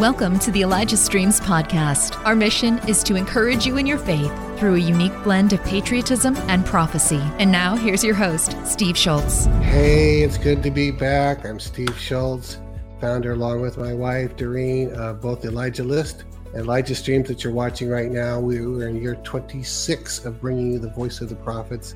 Welcome to the Elijah Streams podcast. Our mission is to encourage you in your faith through a unique blend of patriotism and prophecy. And now, here's your host, Steve Schultz. Hey, it's good to be back. I'm Steve Schultz, founder, along with my wife, Doreen, of both Elijah List and Elijah Streams that you're watching right now. We're in year 26 of bringing you the voice of the prophets.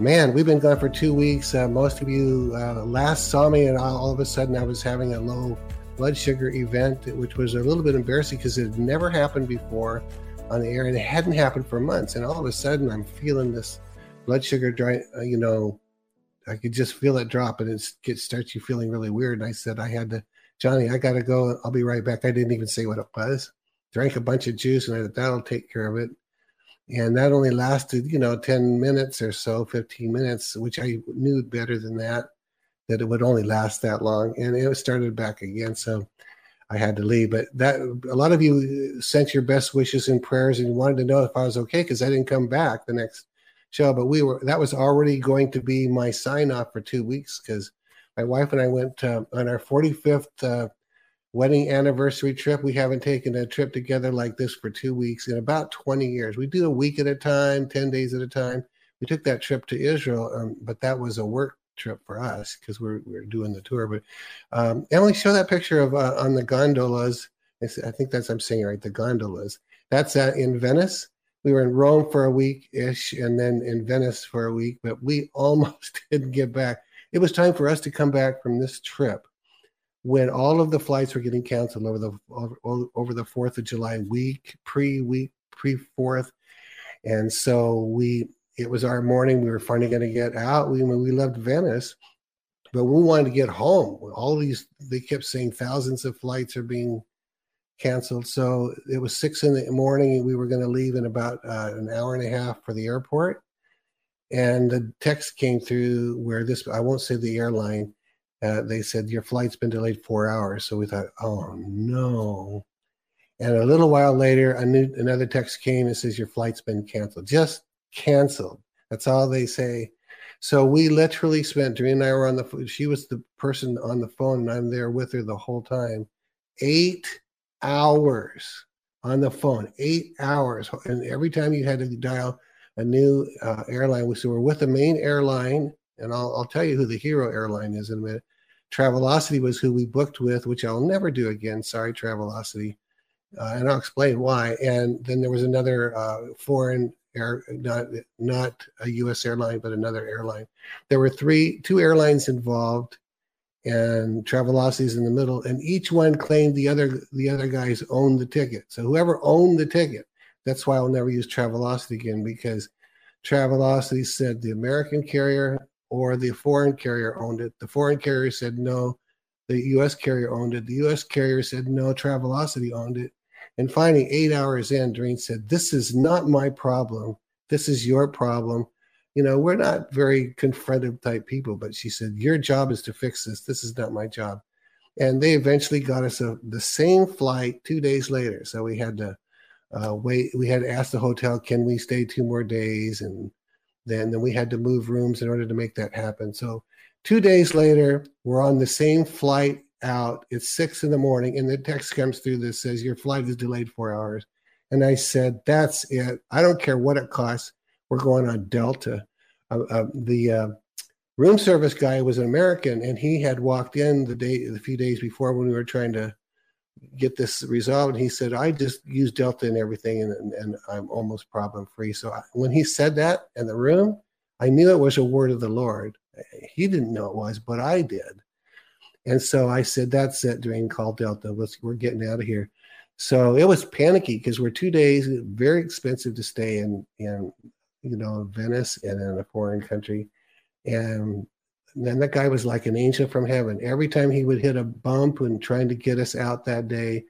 Man, we've been gone for two weeks. Uh, most of you uh, last saw me, and all of a sudden I was having a low blood sugar event, which was a little bit embarrassing because it had never happened before on the air and it hadn't happened for months. And all of a sudden, I'm feeling this blood sugar dry, uh, you know, I could just feel it drop and it gets, starts you feeling really weird. And I said, I had to, Johnny, I got to go. I'll be right back. I didn't even say what it was. Drank a bunch of juice and I thought that'll take care of it. And that only lasted, you know, 10 minutes or so, 15 minutes, which I knew better than that that it would only last that long, and it started back again. So I had to leave. But that a lot of you sent your best wishes and prayers and wanted to know if I was okay because I didn't come back the next show. But we were that was already going to be my sign off for two weeks because my wife and I went uh, on our 45th uh, wedding anniversary trip. We haven't taken a trip together like this for two weeks in about 20 years. We do a week at a time, 10 days at a time. We took that trip to Israel, um, but that was a work trip for us because we're we're doing the tour. But um, Emily, show that picture of uh, on the gondolas. I think that's I'm saying right. The gondolas. That's uh, in Venice. We were in Rome for a week ish, and then in Venice for a week. But we almost didn't get back. It was time for us to come back from this trip when all of the flights were getting canceled over the over, over the Fourth of July week, pre week, pre Fourth, and so we it was our morning. We were finally going to get out. We we loved Venice, but we wanted to get home. All these they kept saying thousands of flights are being canceled. So it was six in the morning, and we were going to leave in about uh, an hour and a half for the airport. And the text came through where this I won't say the airline. Uh, they said your flight's been delayed four hours. So we thought, oh no. And a little while later, a new, another text came and says your flight's been canceled. Just canceled. That's all they say. So we literally spent, Doreen and I were on the. She was the person on the phone, and I'm there with her the whole time. Eight hours on the phone, eight hours. And every time you had to dial a new uh, airline, we so we're with the main airline, and I'll, I'll tell you who the hero airline is in a minute. Travelocity was who we booked with, which I'll never do again. Sorry, Travelocity. Uh, and I'll explain why. And then there was another uh, foreign air, not not a U.S. airline, but another airline. There were three, two airlines involved, and Travelocity's in the middle, and each one claimed the other the other guys owned the ticket. So whoever owned the ticket, that's why I'll never use Travelocity again because Travelocity said the American carrier or the foreign carrier owned it. The foreign carrier said no. The U.S. carrier owned it. The U.S. carrier said no. Travelocity owned it and finally, eight hours in, Doreen said, This is not my problem. This is your problem. You know, we're not very confrontive type people, but she said, Your job is to fix this. This is not my job. And they eventually got us a, the same flight two days later. So we had to uh, wait. We had to ask the hotel, Can we stay two more days? And then, then we had to move rooms in order to make that happen. So two days later, we're on the same flight out. It's six in the morning, and the text comes through that says your flight is delayed four hours. And I said, "That's it. I don't care what it costs. We're going on Delta." Uh, uh, the uh, room service guy was an American, and he had walked in the day, a few days before when we were trying to get this resolved. And he said, "I just use Delta and everything, and, and, and I'm almost problem free." So I, when he said that in the room, I knew it was a word of the Lord. He didn't know it was, but I did. And so I said, that's it, Doreen call Delta. Let's, we're getting out of here. So it was panicky because we're two days, very expensive to stay in, in you know, Venice and in a foreign country. And then that guy was like an angel from heaven. Every time he would hit a bump and trying to get us out that day,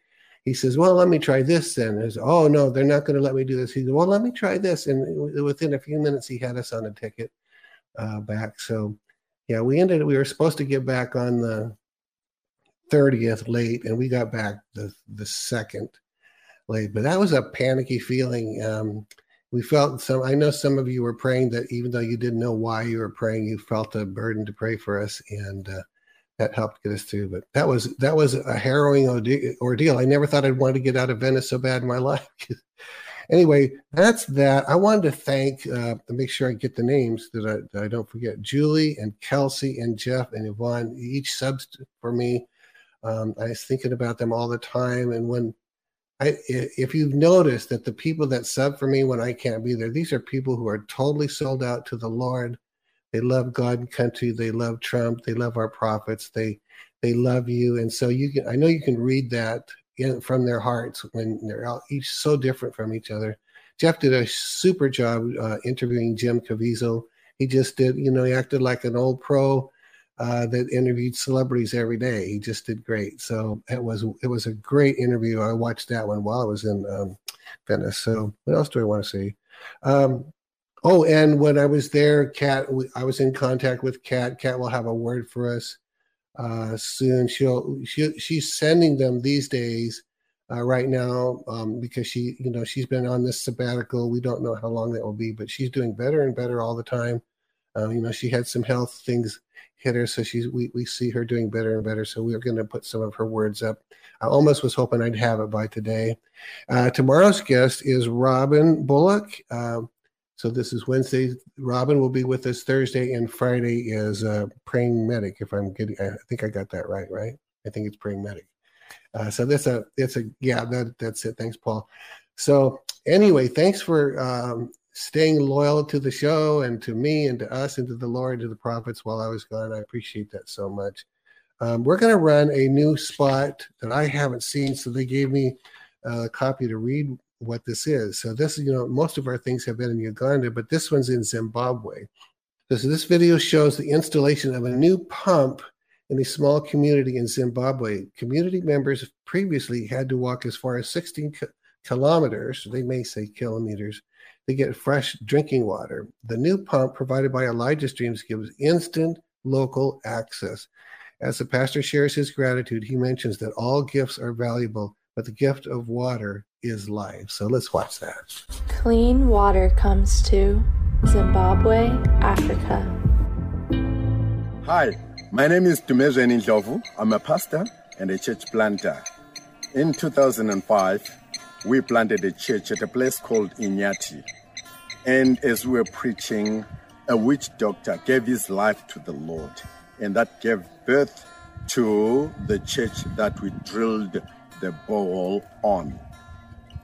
he says, Well, let me try this then. Says, oh, no, they're not going to let me do this. He said, Well, let me try this. And within a few minutes, he had us on a ticket uh, back. So, yeah, we ended, we were supposed to get back on the 30th late, and we got back the the second late. But that was a panicky feeling. Um, we felt some. I know some of you were praying that even though you didn't know why you were praying, you felt a burden to pray for us, and uh, that helped get us through. But that was that was a harrowing ordeal. I never thought I'd want to get out of Venice so bad in my life. Anyway, that's that. I wanted to thank, uh, to make sure I get the names that I, that I don't forget. Julie and Kelsey and Jeff and Yvonne each subs for me. Um, I was thinking about them all the time, and when I, if you've noticed that the people that sub for me when I can't be there, these are people who are totally sold out to the Lord. They love God and country. They love Trump. They love our prophets. They they love you, and so you can. I know you can read that in, from their hearts when they're all, each so different from each other. Jeff did a super job uh, interviewing Jim Caviezel. He just did, you know, he acted like an old pro uh, that interviewed celebrities every day. He just did great. So it was it was a great interview. I watched that one while I was in um, Venice. So what else do I want to see? Um, oh, and when I was there, Cat, I was in contact with Cat. Cat will have a word for us uh, soon. She'll she, she's sending them these days. Uh, right now, um, because she, you know, she's been on this sabbatical. We don't know how long that will be, but she's doing better and better all the time. Um, you know, she had some health things hit her, so she's we, we see her doing better and better. So we're going to put some of her words up. I almost was hoping I'd have it by today. Uh, tomorrow's guest is Robin Bullock. Um, so this is Wednesday. Robin will be with us Thursday, and Friday is uh, praying medic. If I'm getting, I think I got that right, right? I think it's praying medic. Uh, so that's a that's a yeah that that's it. Thanks, Paul. So anyway, thanks for um, staying loyal to the show and to me and to us and to the Lord, and to the prophets while I was gone. I appreciate that so much. Um, we're going to run a new spot that I haven't seen. So they gave me a copy to read what this is. So this, you know, most of our things have been in Uganda, but this one's in Zimbabwe. So this video shows the installation of a new pump in a small community in Zimbabwe. Community members previously had to walk as far as 16 kilometers, they may say kilometers, to get fresh drinking water. The new pump provided by Elijah Streams gives instant local access. As the pastor shares his gratitude, he mentions that all gifts are valuable, but the gift of water is life. So let's watch that. Clean water comes to Zimbabwe, Africa. Hi, my name is Dumezweni Ndlovu. I'm a pastor and a church planter. In 2005, we planted a church at a place called Inyati. And as we were preaching, a witch doctor gave his life to the Lord, and that gave birth to the church that we drilled the ball on.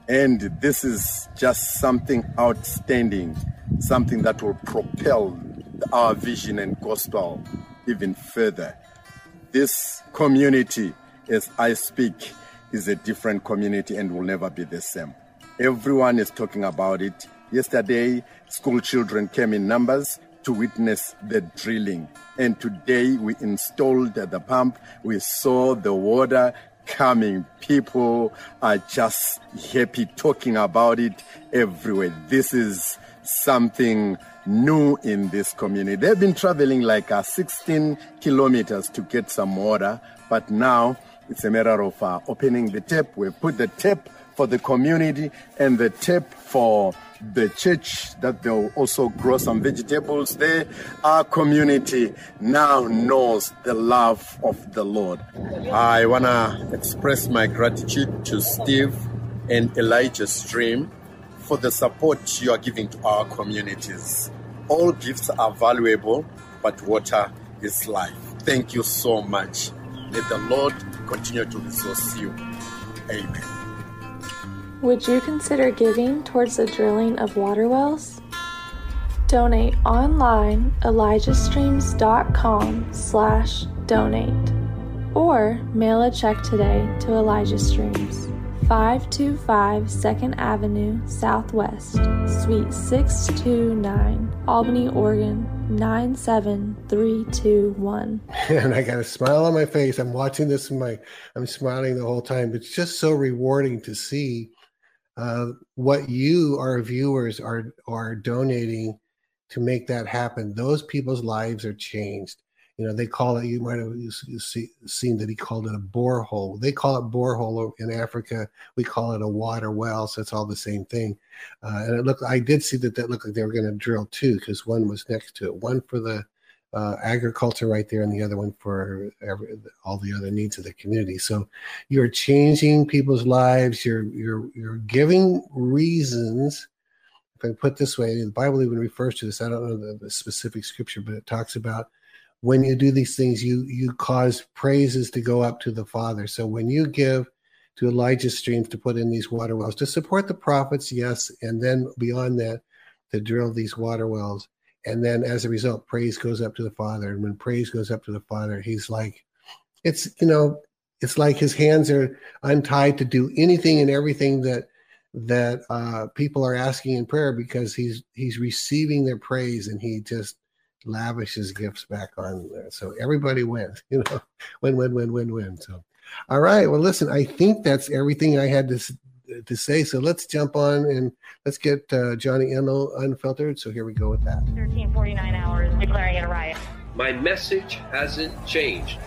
And this is just something outstanding, something that will propel our vision and gospel even further. This community, as I speak, is a different community and will never be the same. Everyone is talking about it. Yesterday, school children came in numbers to witness the drilling. And today we installed the pump. We saw the water coming. People are just happy talking about it everywhere. This is something new in this community. They've been traveling like uh, 16 kilometers to get some water, but now it's a matter of uh, opening the tap. We put the tap for the community and the tap for the church that they'll also grow some vegetables there. Our community now knows the love of the Lord. I want to express my gratitude to Steve and Elijah Stream for the support you are giving to our communities. All gifts are valuable, but water is life. Thank you so much. May the Lord continue to resource you. Amen. Would you consider giving towards the drilling of water wells? Donate online elijahstreams.com slash donate or mail a check today to Elijah Streams, 525 2nd Avenue Southwest, Suite 629, Albany, Oregon 97321. And I got a smile on my face. I'm watching this and my I'm smiling the whole time. It's just so rewarding to see uh, what you, our viewers, are are donating to make that happen. Those people's lives are changed. You know, they call it. You might have seen that he called it a borehole. They call it borehole in Africa. We call it a water well. So it's all the same thing. Uh, and it looked. I did see that that looked like they were going to drill two because one was next to it. One for the uh, agriculture right there, and the other one for every, all the other needs of the community. So you're changing people's lives. You're you're you're giving reasons. If I put this way, the Bible even refers to this. I don't know the, the specific scripture, but it talks about when you do these things, you you cause praises to go up to the Father. So when you give to Elijah streams to put in these water wells to support the prophets, yes, and then beyond that, to drill these water wells and then as a result praise goes up to the father and when praise goes up to the father he's like it's you know it's like his hands are untied to do anything and everything that that uh, people are asking in prayer because he's he's receiving their praise and he just lavishes gifts back on there. So everybody wins, you know, win, win, win, win, win. So, all right. Well, listen, I think that's everything I had to to say. So let's jump on and let's get uh, Johnny Enlow unfiltered. So here we go with that. 1349 hours declaring it a riot. My message hasn't changed.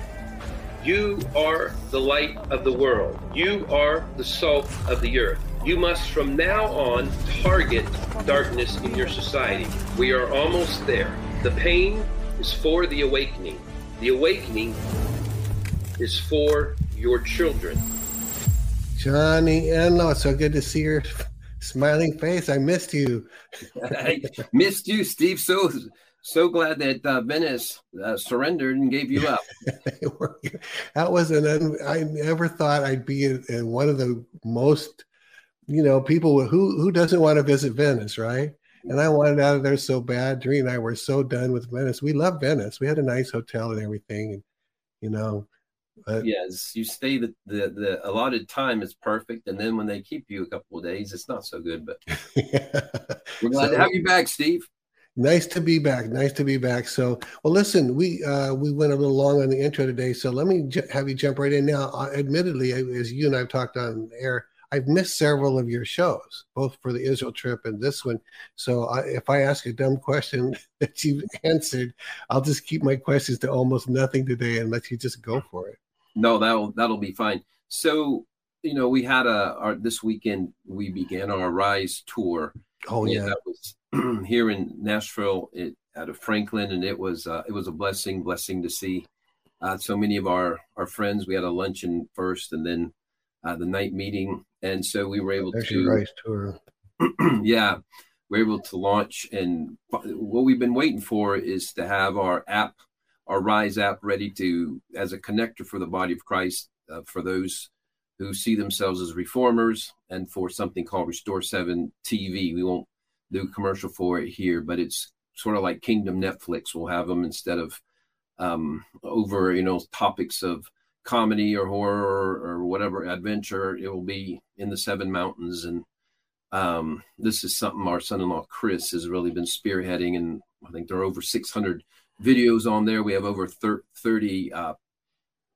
You are the light of the world. You are the salt of the earth. You must from now on target darkness in your society. We are almost there. The pain is for the awakening. The awakening is for your children. Johnny Enlow, so good to see your smiling face. I missed you. I missed you, Steve. So so glad that uh, Venice uh, surrendered and gave you up. that was an un- I never thought I'd be in, in, one of the most, you know, people who who doesn't want to visit Venice, right? And I wanted out of there so bad. Doreen and I were so done with Venice. We love Venice. We had a nice hotel and everything, and you know, but, yes, you stay the, the, the allotted time is perfect, and then when they keep you a couple of days, it's not so good. But we're glad so, to have you back, Steve. Nice to be back. Nice to be back. So, well, listen, we uh, we went a little long on the intro today, so let me j- have you jump right in now. Uh, admittedly, as you and I've talked on air, I've missed several of your shows, both for the Israel trip and this one. So I, if I ask a dumb question that you've answered, I'll just keep my questions to almost nothing today and let you just go for it. No, that'll that'll be fine. So, you know, we had a our this weekend we began our Rise tour. Oh yeah, that was here in Nashville it, out of Franklin, and it was uh, it was a blessing, blessing to see uh, so many of our our friends. We had a luncheon first, and then uh, the night meeting, and so we were able to Rise tour. yeah, we're able to launch, and what we've been waiting for is to have our app our Rise app ready to as a connector for the body of Christ uh, for those who see themselves as reformers and for something called Restore 7 TV. We won't do commercial for it here, but it's sort of like Kingdom Netflix. We'll have them instead of um, over, you know, topics of comedy or horror or whatever adventure. It will be in the Seven Mountains. And um, this is something our son in law, Chris, has really been spearheading. And I think there are over 600 videos on there. We have over 30 uh,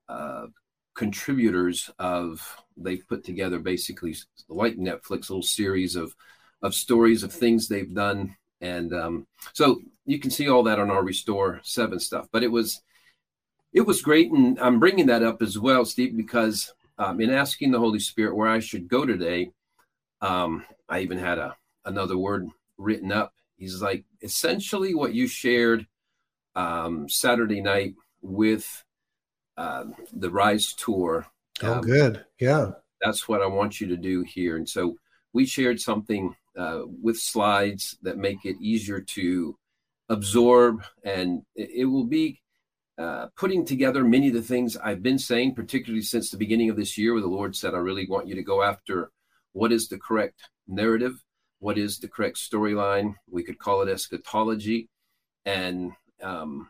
uh, contributors of they've put together basically like Netflix little series of of stories of things they've done, and um, so you can see all that on our Restore Seven stuff. But it was it was great, and I'm bringing that up as well, Steve, because um, in asking the Holy Spirit where I should go today, um, I even had a another word written up. He's like essentially what you shared um, Saturday night with uh, the Rise Tour. Oh, um, good. Yeah. That's what I want you to do here. And so we shared something uh, with slides that make it easier to absorb, and it, it will be uh, putting together many of the things I've been saying, particularly since the beginning of this year, where the Lord said, I really want you to go after what is the correct narrative, what is the correct storyline. We could call it eschatology. And um,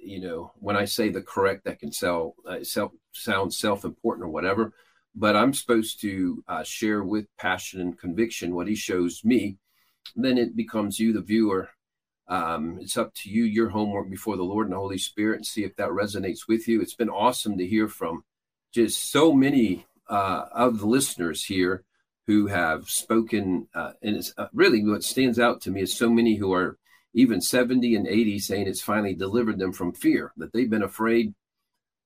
you know, when I say the correct, that can sell, uh, self, sound self-important or whatever, but I'm supposed to uh, share with passion and conviction what he shows me. Then it becomes you, the viewer. Um, it's up to you, your homework before the Lord and the Holy Spirit, and see if that resonates with you. It's been awesome to hear from just so many uh, of the listeners here who have spoken, uh, and it's uh, really what stands out to me is so many who are even 70 and 80 saying it's finally delivered them from fear that they've been afraid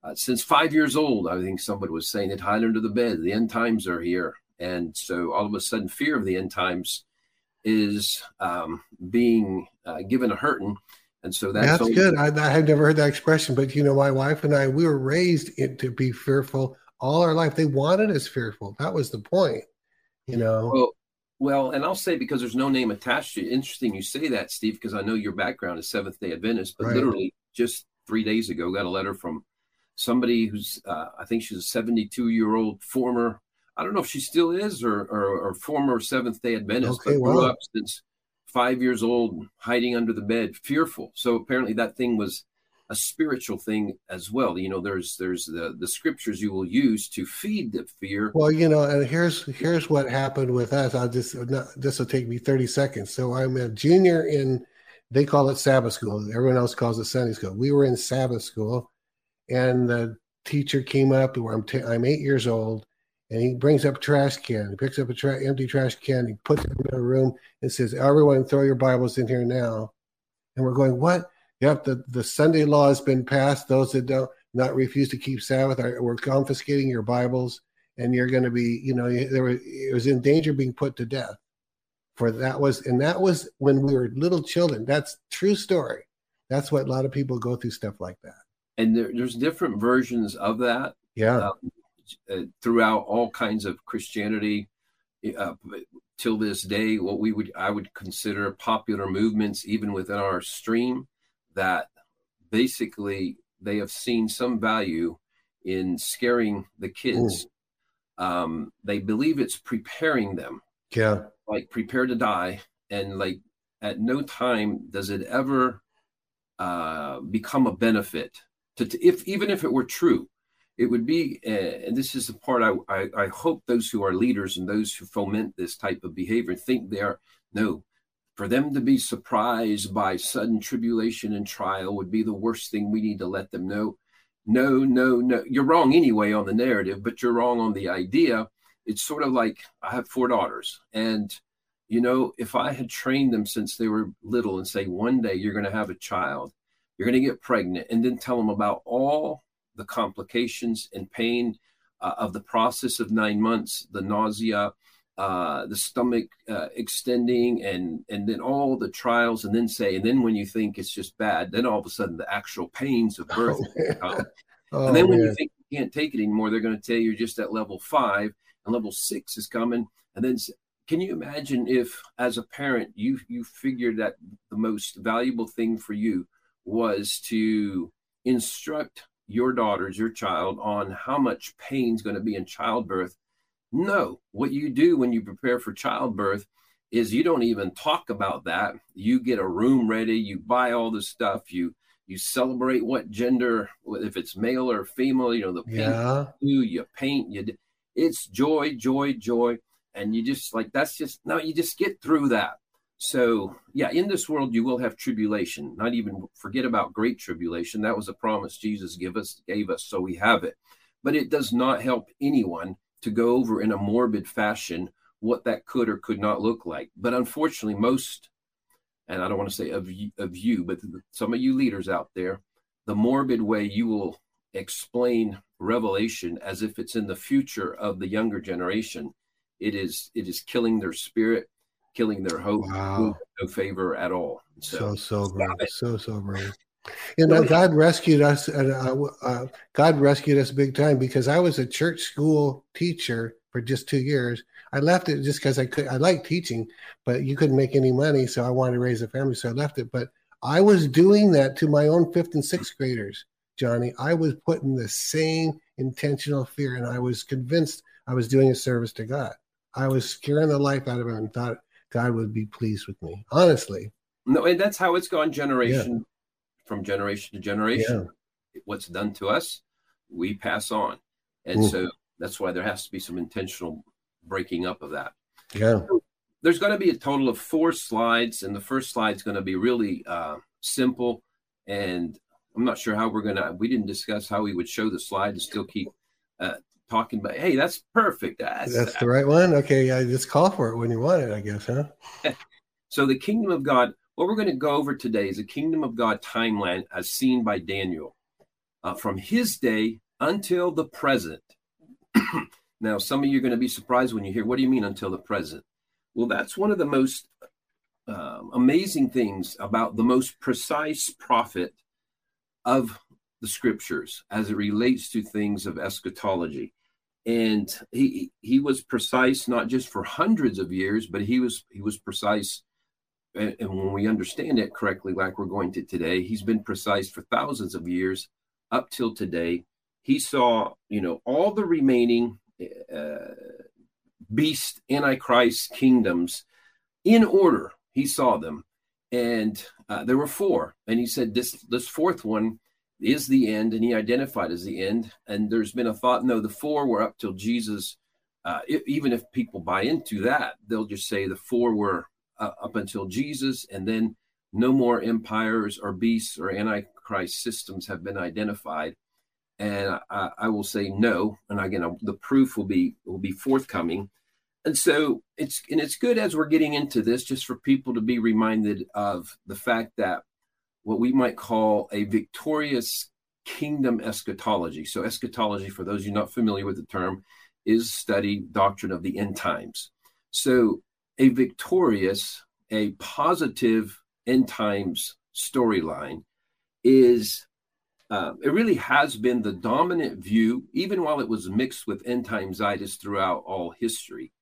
uh, since five years old. I think somebody was saying it hide under the bed. The end times are here. And so all of a sudden, fear of the end times is um, being uh, given a hurting. And so that's, that's only- good. I, I have never heard that expression, but you know, my wife and I, we were raised in, to be fearful all our life. They wanted us fearful. That was the point, you know. Well, well, and I'll say because there's no name attached to it. Interesting you say that, Steve, because I know your background is Seventh Day Adventist, but Right. literally just three days ago, got a letter from somebody who's uh, I think she's a 72 year old former. I don't know if she still is or or, or former Seventh Day Adventist, Okay, but grew up since five years old, hiding under the bed, fearful. So apparently that thing was a spiritual thing as well. You know, there's there's the the scriptures you will use to feed the fear. Well, you know, and here's here's what happened with us. I'll just not, this will take me 30 seconds. So I'm a junior in they call it Sabbath school. Everyone else calls it Sunday school. We were in Sabbath school, and the teacher came up. Where I'm t- I'm eight years old, and he brings up a trash can. He picks up a tra- empty trash can. He puts it in a room and says, "Everyone, throw your Bibles in here now." And we're going, "What?" Yep, the, the Sunday law has been passed. Those that don't not refuse to keep Sabbath are we're confiscating your Bibles, and you're going to be, you know, there was it was in danger of being put to death. For that was, and that was when we were little children. That's true story. That's what a lot of people go through stuff like that. And there, there's different versions of that. Yeah, um, uh, throughout all kinds of Christianity uh, till this day. What we would I would consider popular movements, even within our stream, that basically they have seen some value in scaring the kids. Um, they believe it's preparing them, yeah, like prepare to die, and like at no time does it ever uh, become a benefit to, to if even if it were true it would be uh, and this is the part I, I i hope those who are leaders and those who foment this type of behavior think they are no for them to be surprised by sudden tribulation and trial would be the worst thing we need to let them know. No no no. You're wrong anyway on the narrative but you're wrong on the idea. It's sort of like i have four daughters and you know if i had trained them since they were little and say one day you're going to have a child you're going to get pregnant and then tell them about all the complications and pain uh, of the process of nine months the nausea uh, the stomach uh, extending and and then all the trials and then say and then when you think it's just bad then all of a sudden the actual pains of birth come. oh, and then when you think you can't take it anymore they're going to tell you you're just at level five and level six is coming. And then can you imagine if as a parent you you figured that the most valuable thing for you was to instruct your daughters your child on how much pain's going to be in childbirth no what you do when you prepare for childbirth is you don't even talk about that. You get a room ready you buy all the stuff you you celebrate what gender if it's male or female you know the pink yeah, you you paint you it's joy joy joy and you just like that's just no you just get through that. So yeah in this world you will have tribulation not even forget about great tribulation. That was a promise jesus give us gave us so we have it. But it does not help anyone to go over in a morbid fashion what that could or could not look like but unfortunately most and i don't want to say of you, of you but some of you leaders out there the morbid way you will explain revelation as if it's in the future of the younger generation it is it is killing their spirit killing their hope Wow. no favor at all so so, sobering, so so sobering. You know, God rescued us, and uh, uh, God rescued us big time because I was a church school teacher for just two years. I left it just because I could. I like teaching, but you couldn't make any money, so I wanted to raise a family, so I left it. But I was doing that to my own fifth and sixth graders, Johnny. I was putting the same intentional fear, and I was convinced I was doing a service to God. I was scaring the life out of them and thought God would be pleased with me. Honestly, no and that's how it's gone generation from generation to generation what's done to us we pass on and so that's why there has to be some intentional breaking up of that yeah. there's going to be a total of four slides and the first slide is going to be really uh, simple and i'm not sure how we're going to we didn't discuss how we would show the slide and still keep uh, talking about hey that's perfect that's, That's the right one. Okay, I just call for it when you want it, I guess, huh? so the kingdom of god what we're going to go over today is the kingdom of god timeline as seen by daniel uh, from his day until the present. Now some of you are going to be surprised when you hear what do you mean until the present? Well that's one of the most um, amazing things about the most precise prophet of the scriptures as it relates to things of eschatology. And he he was precise not just for hundreds of years but he was he was precise and, when we understand it correctly like we're going to today he's been precise for thousands of years up till today. He saw you know all the remaining uh, beast antichrist kingdoms in order. He saw them. And uh, there were four. And he said this this fourth one is the end and he identified as the end. And there's been a thought no the four were up till jesus uh, even if people buy into that they'll just say the four were uh, up until jesus and then no more empires or beasts or antichrist systems have been identified. And I, I will say no. And again the proof will be will be forthcoming. And so it's and it's good as we're getting into this just for people to be reminded of the fact that what we might call a victorious kingdom eschatology. So eschatology for those of you not familiar with the term is study doctrine of the end times. So a victorious a positive end times storyline is uh, it really has been the dominant view, even while it was mixed with end timesitis throughout all history.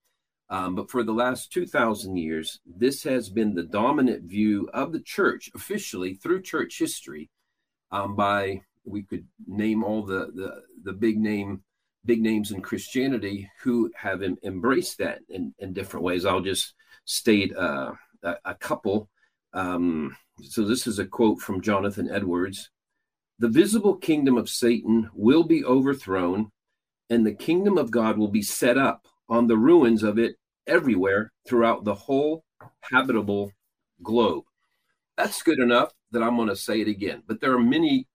Um, but for the last 2,000 years, this has been the dominant view of the church officially through church history. Um, by we could name all the, the, the big name big names in Christianity who have em- embraced that in, in different ways. I'll just state uh, a, a, couple. Um, so this is a quote from Jonathan Edwards. The visible kingdom of Satan will be overthrown, and the kingdom of God will be set up on the ruins of it everywhere throughout the whole habitable globe. That's good enough that I'm going to say it again. But there are many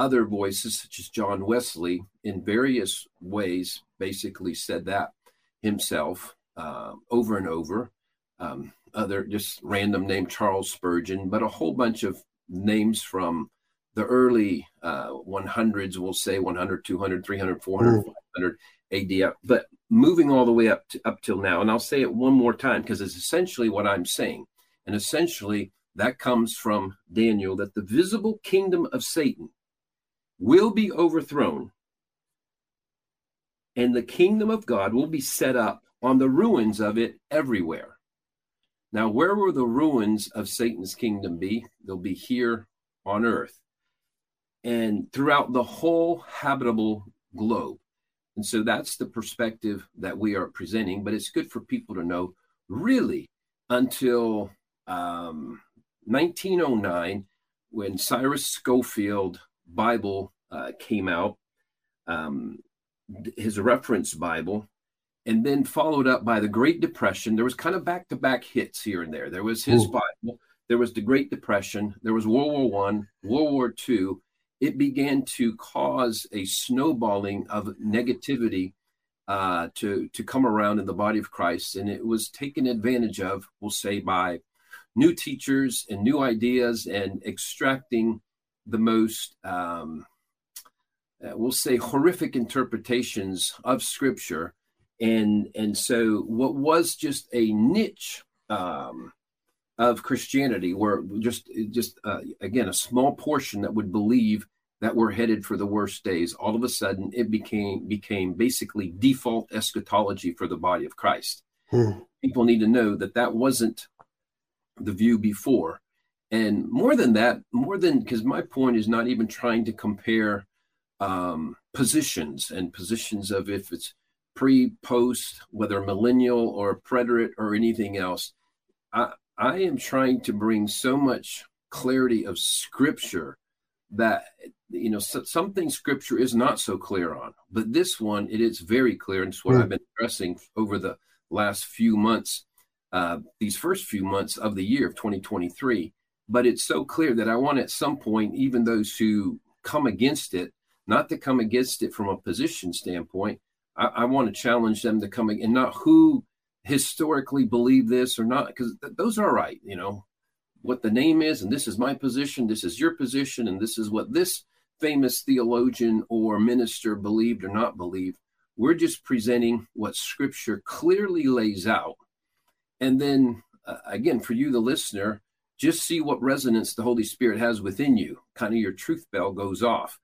other voices, such as John Wesley, in various ways, basically said that himself uh, over and over. Um, other just random name Charles Spurgeon, but a whole bunch of names from the early uh, 100s, we'll say 100, 200, 300, 400, 500 AD. But moving all the way up to, up till now, and I'll say it one more time because it's essentially what I'm saying, and essentially that comes from Daniel that the visible kingdom of Satan will be overthrown, and the kingdom of God will be set up on the ruins of it everywhere. Now, where will the ruins of Satan's kingdom be? They'll be here on earth and throughout the whole habitable globe. And so that's the perspective that we are presenting. But it's good for people to know really until um, 1909, when Cyrus Scofield Bible uh, came out, um, his reference Bible, and then followed up by the Great Depression. There was kind of back to back hits here and there. There was his Ooh. Bible, there was the Great Depression, there was World War One, World War Two, it began to cause a snowballing of negativity uh, to to come around in the body of Christ, and it was taken advantage of, we'll say, by new teachers and new ideas, and extracting the most, um, uh, we'll say, horrific interpretations of Scripture, and and so what was just a niche. Um, of Christianity, where just just uh, again a small portion that would believe that we're headed for the worst days. All of a sudden, it became became basically default eschatology for the body of Christ. Hmm. People need to know that that wasn't the view before, and more than that, more than because my point is not even trying to compare um, positions and positions of if it's pre, post, whether millennial or preterist or anything else. I, I am trying to bring so much clarity of scripture that you know so, something scripture is not so clear on but this one it is very clear and it's what mm. i've been addressing over the last few months uh, these first few months of the year of 2023 but it's so clear that i want at some point even those who come against it not to come against it from a position standpoint i, I want to challenge them to come and not who historically believe this or not because th- those are right you know. What the name is and this is my position this is your position and this is what this famous theologian or minister believed or not believed. We're just presenting what scripture clearly lays out. And then uh, again, for you, the listener, just see what resonance the Holy Spirit has within you. Kind of your truth bell goes off.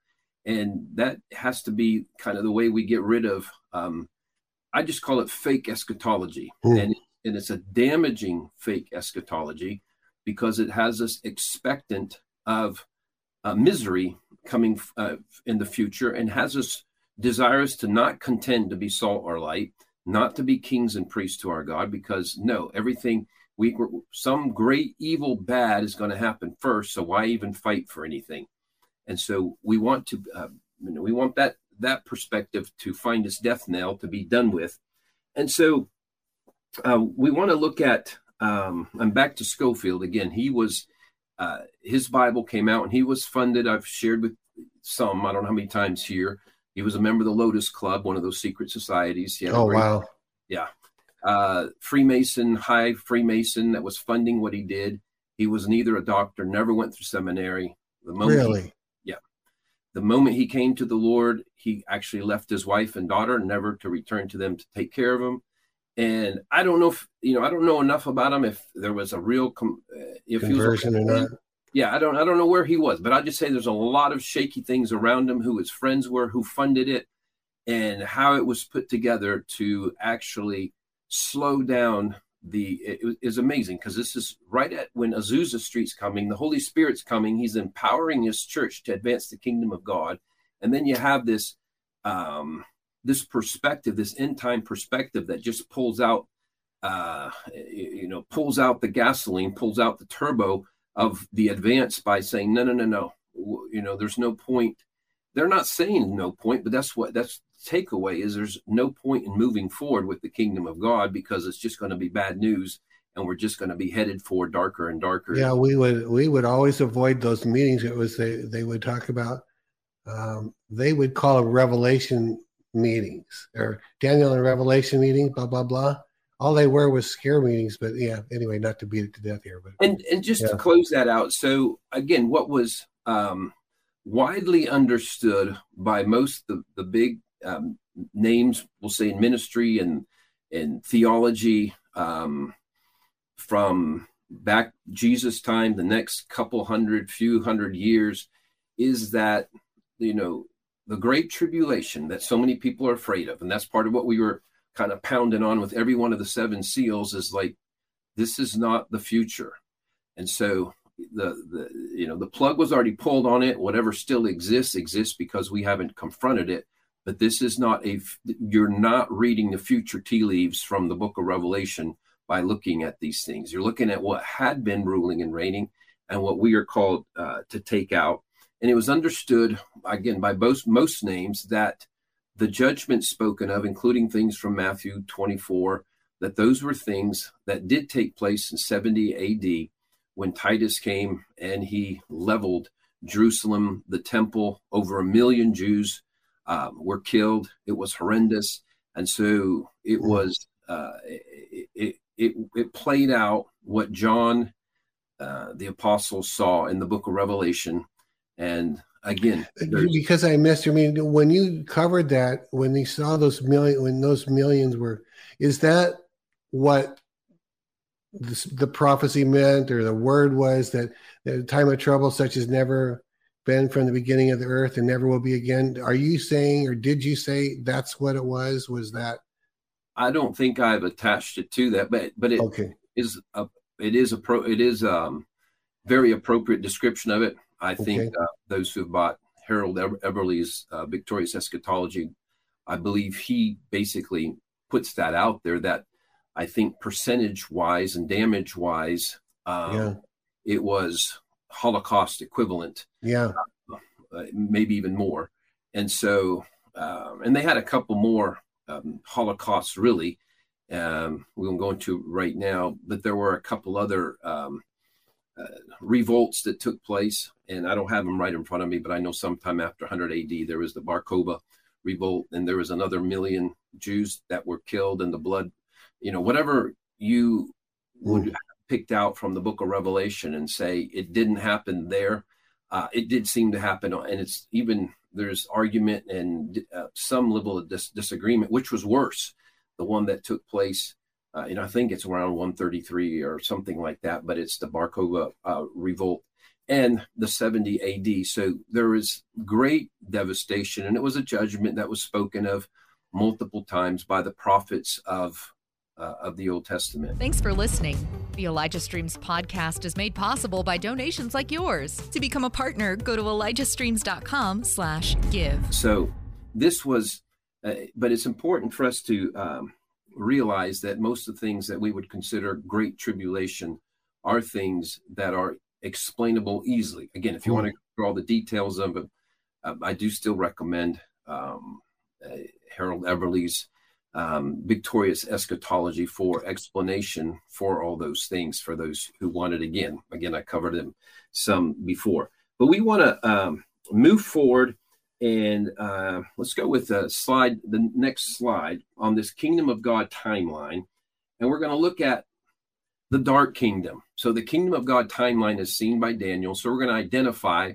And that has to be kind of the way we get rid of, um, I just call it fake eschatology. Mm. And, and it's a damaging fake eschatology because it has us expectant of uh, misery coming uh, in the future and has us desirous to not contend to be salt or light, not to be kings and priests to our God, because no, everything we some great evil bad is going to happen first so why even fight for anything? And so we want to uh, you know we want that that perspective to find its death knell to be done with. And so uh, we want to look at um, i'm back to scofield again. He was uh, his bible came out and he was funded. I've shared with some i don't know how many times here. He was a member of the lotos club one of those secret societies. Yeah oh wow. Yeah uh, Freemason, high Freemason that was funding what he did. He was neither a doctor, never went through seminary. The moment really? He, yeah. The moment he came to the Lord, he actually left his wife and daughter, never to return to them to take care of him. And I don't know if you know, I don't know enough about him if there was a real com- uh, if conversion he was a, or not. Yeah, I don't I don't know where he was, but I just say there's a lot of shaky things around him, who his friends were, who funded it, and how it was put together to actually slow down the it is amazing because this is right at when Azusa Street's coming, the Holy Spirit's coming. He's empowering his church to advance the kingdom of God, and then you have this um, this perspective, this end time perspective that just pulls out, uh, you know, pulls out the gasoline, pulls out the turbo of the advance by saying, no, no, no, no, you know, there's no point. They're not saying no point, but that's what that's takeaway is there's no point in moving forward with the kingdom of God because it's just going to be bad news and we're just going to be headed for darker and darker. Yeah, we would we would always avoid those meetings. It was they they would talk about um, they would call a revelation meetings or Daniel and Revelation meeting, blah blah blah. All they were was scare meetings, but yeah. Anyway, not to beat it to death here, but and and just yeah. to close that out. So again, what was um, widely understood by most the the big um, names, we'll say in ministry and in theology um, from back Jesus time, the next couple hundred, few hundred years, is that you know the great tribulation that so many people are afraid of, and that's part of what we were kind of pounding on with every one of the seven seals is like this is not the future, and so the the you know the plug was already pulled on it. Whatever still exists exists because we haven't confronted it. But this is not a you're not reading the future tea leaves from the book of revelation by looking at these things. You're looking at what had been ruling and reigning and what we are called uh, to take out. And it was understood again by both most names that the judgments spoken of including things from matthew 24 that those were things that did take place in 70 ad when titus came and he leveled jerusalem the temple over a million jews um, were killed. It was horrendous, and so it mm-hmm. was. Uh, it, it, it played out what John, uh, the apostle, saw in the Book of Revelation, and again because I missed. I mean, when you covered that, when he saw those million, when those millions were, is that what the, the prophecy meant, or the word was that the time of trouble such as never been from the beginning of the earth and never will be again. Are you saying, or did you say that's what it was? Was that? I don't think I've attached it to that, but but it okay. is a it is a pro it is um very appropriate description of it. I think okay. uh, those who have bought Harold Eberle's uh, Victorious Eschatology, I believe he basically puts that out there that I think percentage wise and damage wise, um, yeah. it was Holocaust equivalent. Yeah. Uh, maybe even more. And so, um, and they had a couple more um, Holocausts really. Um, we won't go into right now, but there were a couple other um, uh, revolts that took place. And I don't have them right in front of me, but I know sometime after 100 AD, there was the Bar Kokhba revolt, and there was another million Jews that were killed, and the blood, you know, whatever you would mm picked out from the book of Revelation and say it didn't happen there. Uh, it did seem to happen, and it's even there's argument and uh, some level of dis- disagreement, which was worse, the one that took place uh, and I think it's around 133 or something like that, but it's the Bar Kokhba uh, revolt and the 70 AD. So there was great devastation, and it was a judgment that was spoken of multiple times by the prophets of uh, of the Old Testament. Thanks for listening. The Elijah Streams podcast is made possible by donations like yours. To become a partner, go to elijahstreams.com/give. So this was, uh, but it's important for us to um, realize that most of the things that we would consider great tribulation are things that are explainable easily. Again, if you want to go through all the details of it, uh, I do still recommend um, uh, Harold Eberle's um, Victorious Eschatology for explanation for all those things for those who want it again. Again, I covered them some before, but we want to um, move forward and uh, let's go with the slide, the next slide on this Kingdom of God timeline. And we're going to look at the dark kingdom. So the kingdom of God timeline is seen by Daniel. So we're going to identify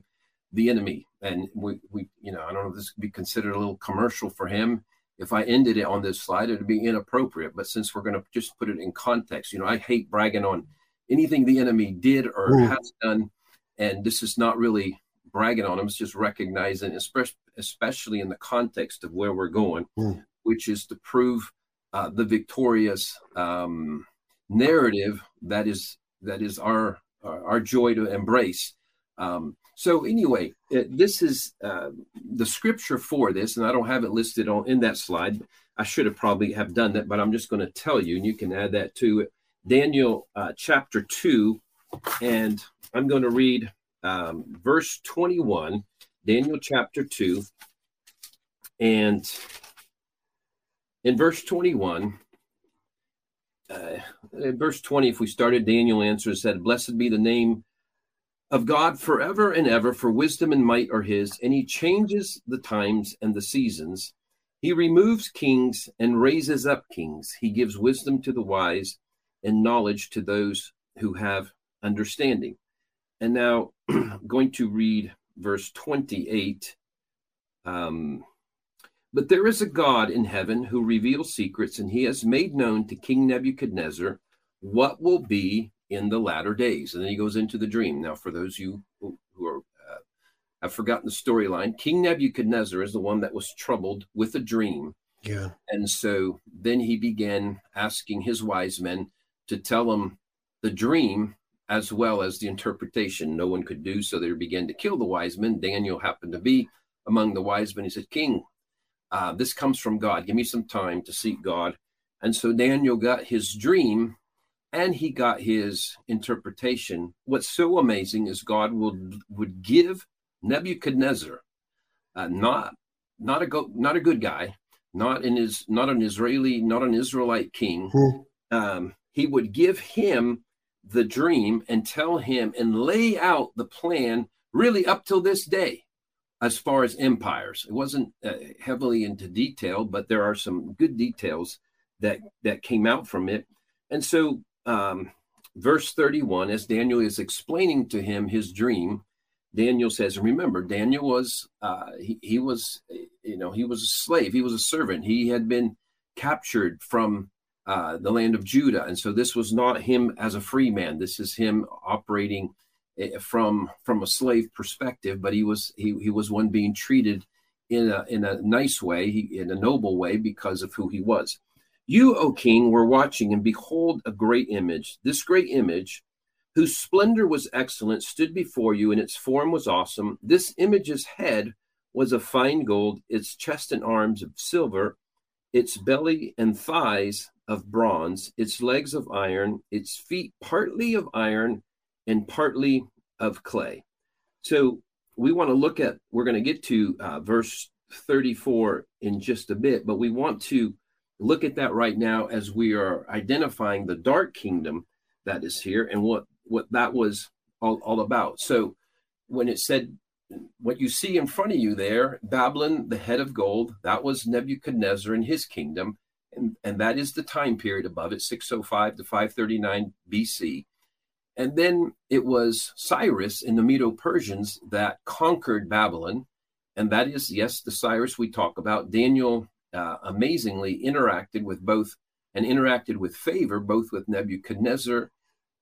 the enemy. And we, we, you know, I don't know if this could be considered a little commercial for him. If I ended it on this slide, it'd be inappropriate. But since we're going to just put it in context, you know, I hate bragging on anything the enemy did or Ooh. has done. And this is not really bragging on them, It's just recognizing, especially in the context of where we're going, mm. which is to prove uh, the victorious um, narrative that is that is our our joy to embrace. Um, so anyway, it, this is uh, the scripture for this, and I don't have it listed on in that slide. I should have probably have done that, but I'm just going to tell you, and you can add that to it. Daniel uh, chapter two, and I'm going to read um, verse 21. Daniel chapter two, and in verse 21, uh, in verse 20, if we started, Daniel answers, said, Blessed be the name of God forever and ever, for wisdom and might are his, and he changes the times and the seasons. He removes kings and raises up kings. He gives wisdom to the wise and knowledge to those who have understanding. And now, going to read verse 28. Um, but there is a God in heaven who reveals secrets, and he has made known to King Nebuchadnezzar what will be in the latter days. And then he goes into the dream. Now, for those you who, who are uh, have forgotten the storyline, King Nebuchadnezzar is the one that was troubled with a dream. Yeah. And so then he began asking his wise men to tell him the dream as well as the interpretation. No one could do so. They began to kill the wise men. Daniel happened to be among the wise men. He said, King, uh, this comes from God. Give me some time to seek God. And so Daniel got his dream and he got his interpretation. What's so amazing is God would would give Nebuchadnezzar, uh, not not a go, not a good guy, not in his not an Israeli, not an Israelite king. Hmm. Um, he would give him the dream and tell him and lay out the plan really up till this day as far as empires. It wasn't uh, heavily into detail, but there are some good details that that came out from it. And so, um, verse 31, as Daniel is explaining to him his dream, Daniel says, "Remember, Daniel was uh, he, he was you know he was a slave, he was a servant, he had been captured from." Uh, the land of Judah. And so this was not him as a free man. This is him operating Eh, from from a slave perspective, but he was he, he was one being treated in a in a nice way, in a noble way because of who he was. You, O king, were watching, and behold, a great image. This great image, whose splendor was excellent, stood before you, and its form was awesome. This image's head was of fine gold, its chest and arms of silver, its belly and thighs of bronze, its legs of iron, its feet partly of iron and partly of clay. So we want to look at, we're going to get to uh, verse 34 in just a bit, but we want to look at that right now as we are identifying the dark kingdom that is here and what, what that was all, all about. So when it said, what you see in front of you there, Babylon, the head of gold, that was Nebuchadnezzar and his kingdom. And, and that is the time period above it, 605 to 539 BC. And then it was Cyrus in the Medo Persians that conquered Babylon. And that is, yes, the Cyrus we talk about. Daniel uh, amazingly interacted with both and interacted with favor both with Nebuchadnezzar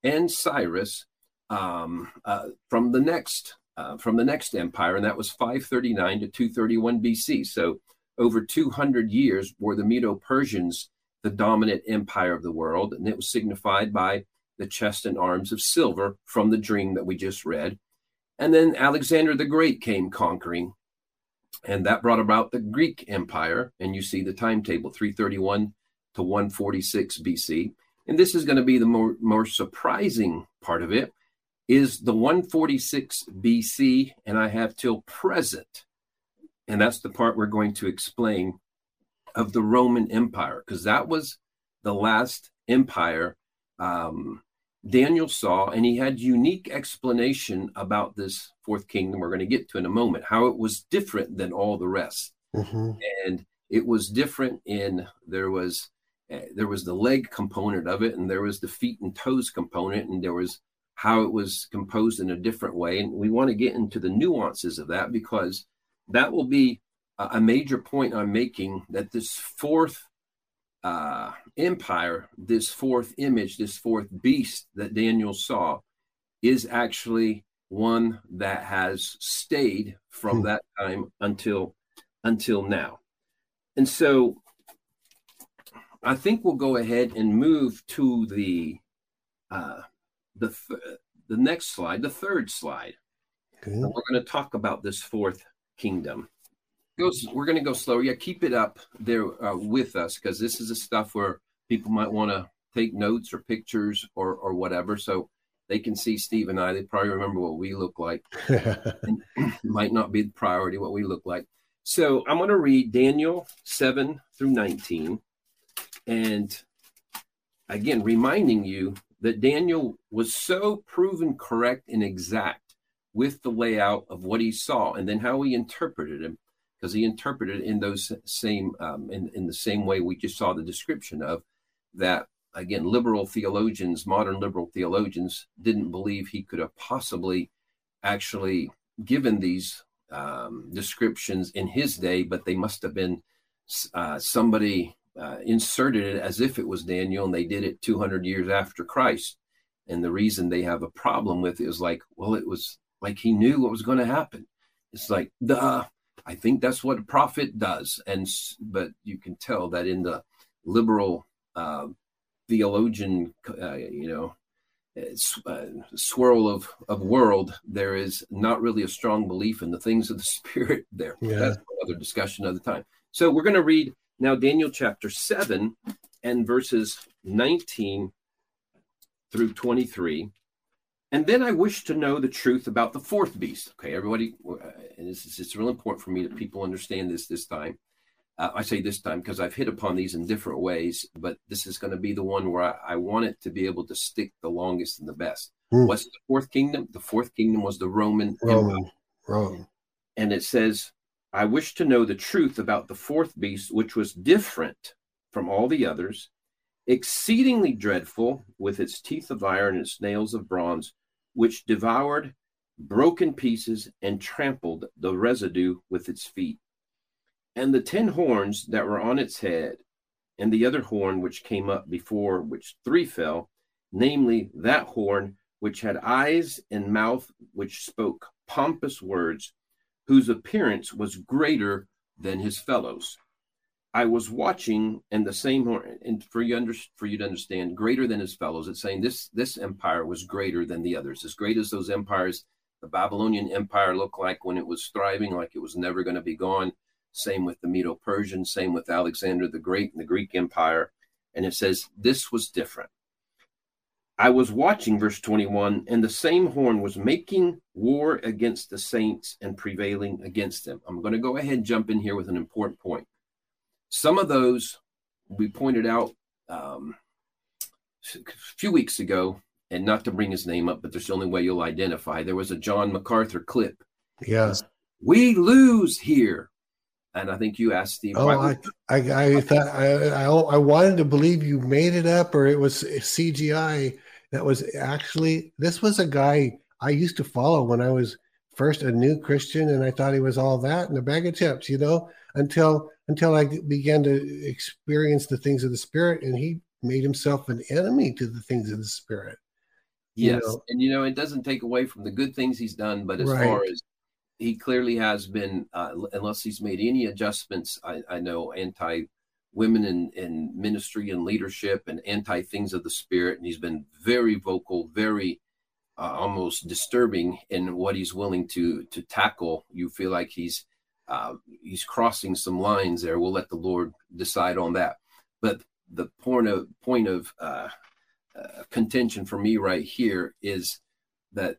and Cyrus um, uh, from the next uh, from the next empire, and that was 539 to 231 BC. So over 200 years were the Medo-Persians the dominant empire of the world, and it was signified by the chest and arms of silver from the dream that we just read. And then Alexander the Great came conquering, and that brought about the Greek Empire. And you see the timetable 331 to 146 BC. And this is going to be the more, more surprising part of it is the 146 BC, and I have till present. And that's the part we're going to explain of the Roman Empire, because that was the last empire um, Daniel saw, and he had unique explanation about this fourth kingdom. We're going to get to in a moment how it was different than all the rest, mm-hmm. and it was different in there was uh, there was the leg component of it, and there was the feet and toes component, and there was how it was composed in a different way. And we want to get into the nuances of that because that will be a major point I'm making that this fourth uh, empire, this fourth image, this fourth beast that Daniel saw, is actually one that has stayed from hmm. that time until until now. And so I think we'll go ahead and move to the uh, the th- the next slide, the third slide. Okay. We're going to talk about this fourth kingdom goes we're going to go slower yeah keep it up there uh, with us because this is the stuff where people might want to take notes or pictures or or whatever so they can see steve and i. They probably remember what we look like. Might not be the priority what we look like. So i'm going to read daniel 7 through 19 and again reminding you that daniel was so proven correct and exact with the layout of what he saw and then how he interpreted him because he interpreted in those same um, in, in the same way we just saw the description of that again liberal theologians modern liberal theologians didn't believe he could have possibly actually given these um, descriptions in his day but they must have been uh, somebody uh, inserted it as if it was daniel and they did it 200 years after christ. And the reason they have a problem with it is like well it was like he knew what was going to happen. It's like duh I think that's what a prophet does. And but you can tell that in the liberal uh, theologian, uh, you know, uh, swirl of of world, there is not really a strong belief in the things of the spirit. There, yeah. that's another discussion of the time. So we're going to read now Daniel chapter seven and verses nineteen through twenty three. And then I wish to know the truth about the fourth beast. Okay, everybody, uh, and this is it's real important for me that people understand this this time. Uh, I say this time because I've hit upon these in different ways, but this is going to be the one where I, I, want it to be able to stick the longest and the best. Mm. What's the fourth kingdom? The fourth kingdom was the Roman Roman. Empire. Rome. And it says, I wish to know the truth about the fourth beast, which was different from all the others, exceedingly dreadful, with its teeth of iron and its nails of bronze which devoured, broke in pieces, and trampled the residue with its feet. And the ten horns that were on its head, and the other horn which came up before which three fell, namely that horn which had eyes and mouth which spoke pompous words, whose appearance was greater than his fellows. I was watching, and the same, horn, and for you under, for you to understand, greater than his fellows. It's saying this this empire was greater than the others, as great as those empires. The Babylonian Empire looked like when it was thriving, like it was never going to be gone. Same with the Medo-Persian, same with Alexander the Great and the Greek Empire. And it says this was different. I was watching verse 21, and the same horn was making war against the saints and prevailing against them. I'm going to go ahead and jump in here with an important point some of those we pointed out um, a few weeks ago, and not to bring his name up, but there's the only way you'll identify. There was a John MacArthur clip. Yes. We lose here. And I think you asked Steve. Oh, I, I, I, thought I, I, I wanted to believe you made it up or it was CGI. That was actually this was a guy I used to follow when I was first a new Christian, and I thought he was all that and a bag of chips, you know, until until I began to experience the things of the spirit, and he made himself an enemy to the things of the spirit. Yes, know? and you know it doesn't take away from the good things he's done, but as right. far as he clearly has been, uh, unless he's made any adjustments, I, I know anti women in, in ministry and leadership and anti things of the spirit, and he's been very vocal, very uh, almost disturbing in what he's willing to to tackle. You feel like he's uh, he's crossing some lines there. We'll let the Lord decide on that. But the point of point of uh, uh, contention for me right here is that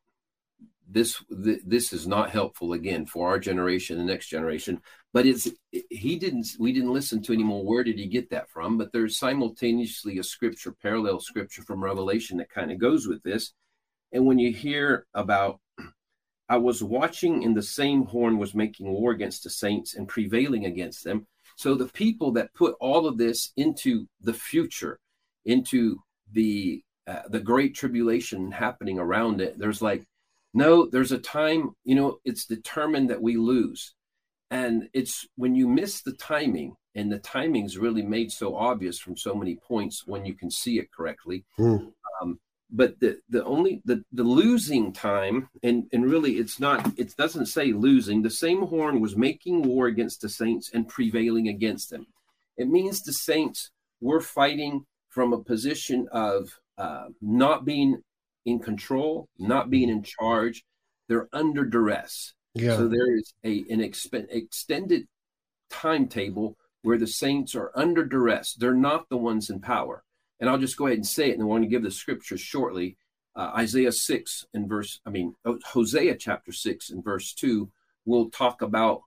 this th- this is not helpful again for our generation the next generation but it's he didn't we didn't listen to anymore where did he get that from but there's simultaneously a scripture parallel scripture from revelation that kind of goes with this and when you hear about i was watching and the same horn was making war against the saints and prevailing against them so the people that put all of this into the future into the uh, the great tribulation happening around it there's like no there's a time you know it's determined that we lose and it's when you miss the timing and the timing's really made so obvious from so many points when you can see it correctly mm. um, but the the only the the losing time and and really it's not it doesn't say losing the same horn was making war against the saints and prevailing against them it means the saints were fighting from a position of uh, not being in control, not being in charge. They're under duress. Yeah. So there is a an exp- extended timetable where the saints are under duress. They're not the ones in power. And I'll just go ahead and say it, and I want to give the scripture shortly. Uh, Isaiah 6 and verse, I mean, Hosea chapter 6 and verse 2, we'll talk about,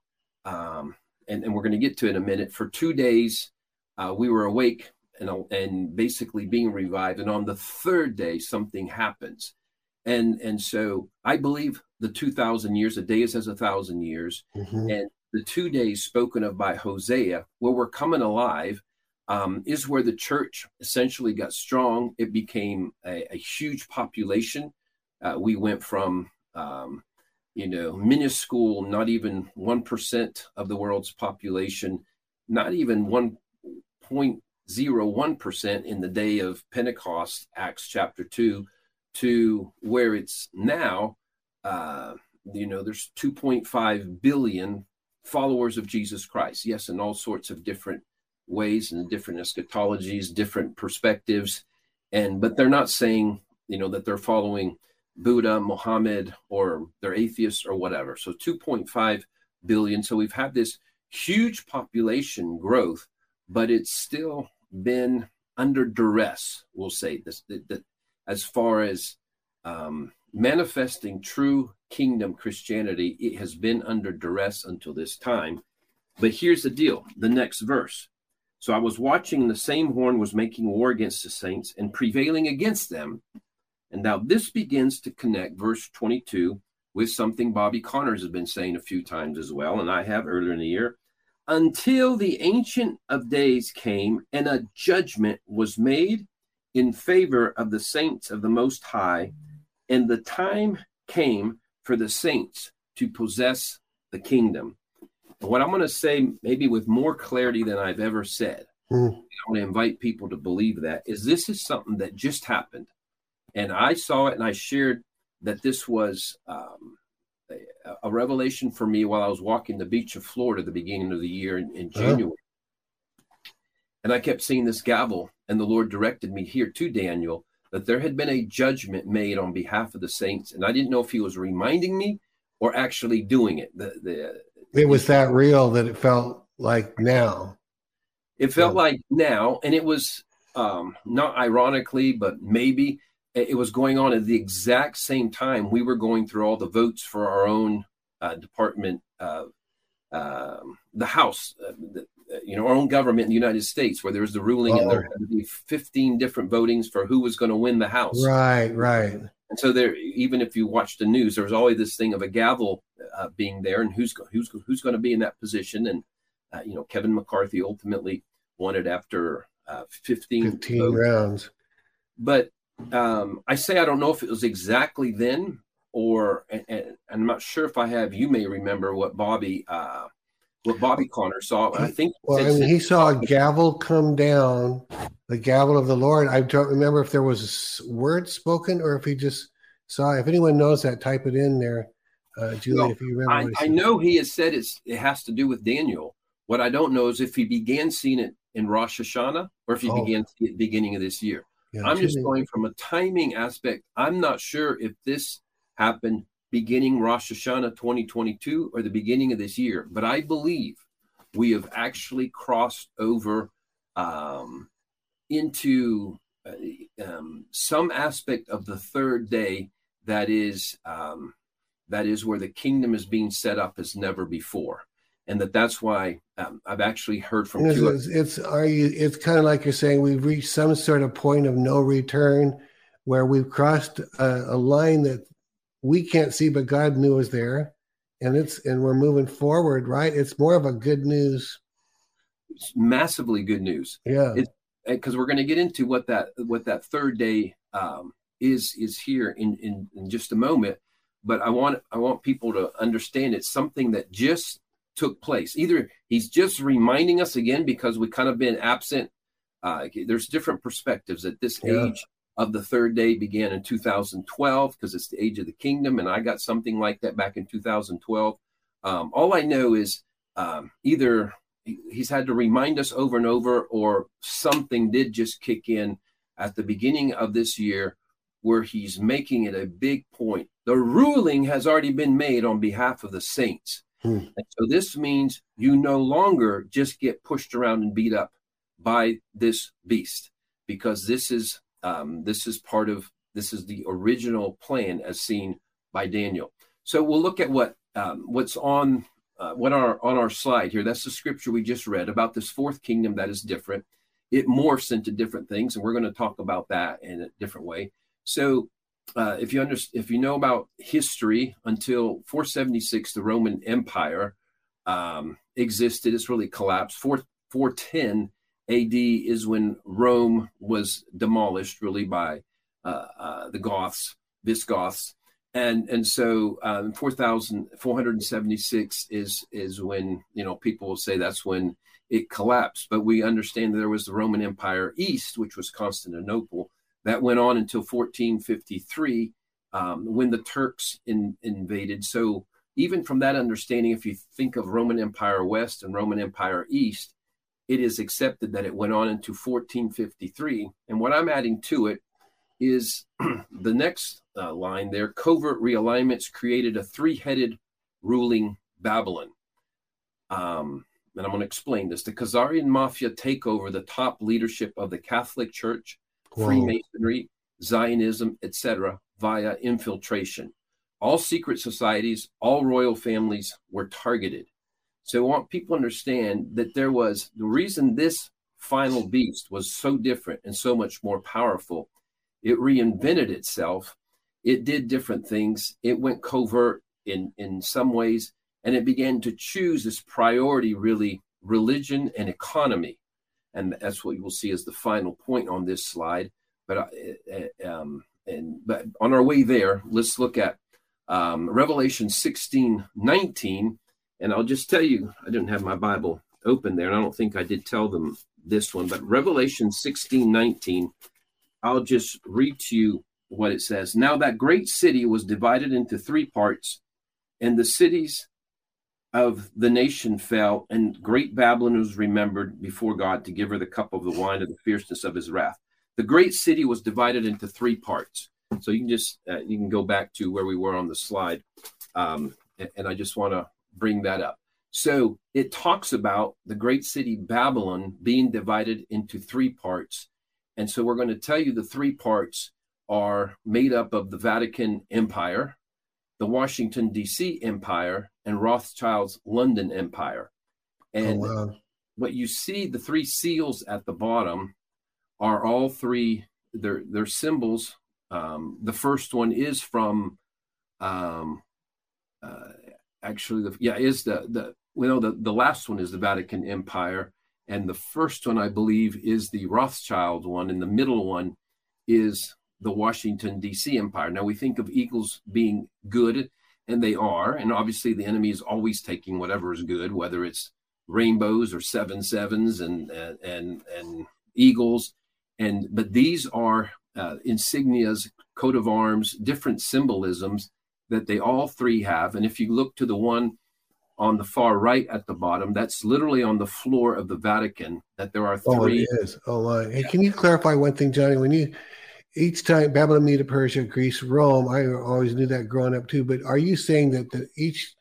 um, and, and we're going to get to it in a minute. For two days, uh, we were awake and, and basically being revived. And on the third day, something happens. And, and so I believe the 2,000 years, a day is as a thousand years. Mm-hmm. And the two days spoken of by Hosea, where we're coming alive, um, is where the church essentially got strong. It became a, a huge population. Uh, we went from, um, you know, minuscule, not even 1% of the world's population, not even 1.0 0.01% in the day of Pentecost, Acts chapter 2, to where it's now, uh, you know, there's 2.5 billion followers of Jesus Christ. Yes, in all sorts of different ways and different eschatologies, different perspectives. And, but they're not saying, you know, that they're following Buddha, Muhammad, or they're atheists or whatever. So 2.5 billion. So we've had this huge population growth, but it's still been under duress, we'll say this, that, that as far as um, manifesting true kingdom Christianity, it has been under duress until this time. But here's the deal the next verse. So I was watching, the same horn was making war against the saints and prevailing against them. And now this begins to connect verse 22 with something Bobby Conners has been saying a few times as well, and I have earlier in the year until the Ancient of Days came and a judgment was made in favor of the saints of the Most High, and the time came for the saints to possess the kingdom. What I'm going to say, maybe with more clarity than I've ever said, mm. I want to invite people to believe that, is this is something that just happened. And I saw it and I shared that this was um, a revelation for me while I was walking the beach of Florida at the beginning of the year in, in. January. And I kept seeing this gavel, and the Lord directed me here to Daniel that there had been a judgment made on behalf of the saints. And I didn't know if he was reminding me or actually doing it. The, the, it was that real that it felt like now. It felt like now, and it was um, not ironically, but maybe it was going on at the exact same time we were going through all the votes for our own uh, department, uh, um, the House, uh, the, uh, you know, our own government in the United States, where there was the ruling, oh. and there had to be 15 different votings for who was going to win the House. Right, right. And so there, even if you watch the news, there was always this thing of a gavel uh, being there, and who's who's who's going to be in that position. And uh, you know, Kevin McCarthy ultimately won it after 15, 15 rounds. But um, I say I don't know if it was exactly then or, and, and, I'm not sure if I have. You may remember what Bobby uh, what Bobby Conner saw. I think. Well, I mean, he saw a gavel come down, the gavel of the Lord. I don't remember if there was words spoken or if he just saw. If anyone knows that, type it in there, uh, Julie. Well, if you remember, I, I know he has said it's, it has to do with Daniel. What I don't know is if he began seeing it in Rosh Hashanah or if he Oh. began at beginning of this year. Yeah, I'm just going from a timing aspect. I'm not sure if this happened beginning Rosh Hashanah 2022 or the beginning of this year, but I believe we have actually crossed over um, into uh, um, some aspect of the third day that is um, that is where the kingdom is being set up as never before, and that that's why um, I've actually heard from It's, it's, it's are you? It's kind of like you're saying we've reached some sort of point of no return, where we've crossed a, a line that we can't see, but God knew was there, and it's and we're moving forward. Right? It's more of a good news. massively good news. Yeah. Because we're going to get into what that what that third day um, is is here in, in in just a moment. But I want I want people to understand it's something that just took place. Either he's just reminding us again because we kind of been absent. Uh, there's different perspectives at this Yeah. age of the third day began in 2012 because it's the age of the kingdom, and I got something like that back in 2012. Um, all I know is um, either he's had to remind us over and over, or something did just kick in at the beginning of this year where he's making it a big point. The ruling has already been made on behalf of the saints. Hmm. And so this means you no longer just get pushed around and beat up by this beast because this is um, this is part of this is the original plan as seen by Daniel. So we'll look at what um, what's on uh, what our on our slide here. That's the scripture we just read about this fourth kingdom that is different. It morphs into different things, and we're going to talk about that in a different way. So, uh, if you under, if you know about history, until 476, the Roman Empire um, existed. It's really collapsed. 4, 410 AD is when Rome was demolished, really by uh, uh, the Goths, Visigoths, and and so um, 4,476 is is when you know people will say that's when it collapsed. But we understand there was the Roman Empire East, which was Constantinople, that went on until 1453 um, when the Turks in, invaded. So even from that understanding, if you think of Roman Empire West and Roman Empire East, it is accepted that it went on into 1453. And what I'm adding to it is the next uh, line there covert realignments created a three headed ruling Babylon. Um, and I'm going to explain this. The Khazarian mafia take over the top leadership of the Catholic Church, Whoa. Freemasonry, Zionism, etc., via infiltration. All secret societies, all royal families were targeted. So I want people to understand that there was the reason this final beast was so different and so much more powerful. It reinvented itself. It did different things. It went covert in, in some ways, and it began to choose as priority really religion and economy. And that's what you will see as the final point on this slide. But uh, uh, um, and but on our way there, let's look at um, Revelation 16, 19. And I'll just tell you, I didn't have my Bible open there, and I don't think I did tell them this one, but Revelation 16, 19, I'll just read to you what it says. Now that great city was divided into three parts, and the cities of the nation fell, and great Babylon was remembered before God to give her the cup of the wine of the fierceness of his wrath. The great city was divided into three parts. So you can just uh, you can go back to where we were on the slide, um, and, and I just want to bring that up. So it talks about the great city Babylon being divided into three parts, and so we're going to tell you the three parts are made up of the Vatican Empire, the Washington D.C. Empire, and Rothschild's London Empire. Oh, And wow. what you see, the three seals at the bottom are all three. They're they're symbols. Um, the first one is from, um, uh, actually, the yeah is the the well the the last one is the Vatican Empire, and the first one I believe is the Rothschild one, and the middle one is the Washington D.C. Empire. Now we think of eagles being good, and they are. And obviously, the enemy is always taking whatever is good, whether it's rainbows or seven sevens and and and, and eagles. And but these are uh, insignias, coat of arms, different symbolisms that they all three have. And if you look to the one on the far right at the bottom, that's literally on the floor of the Vatican. That there are three. Oh, it is. Oh, my. Hey, can you clarify one thing, Johnny? When you each time Babylon, Media, Persia, Greece, Rome, I always knew that growing up too. But are you saying that the, each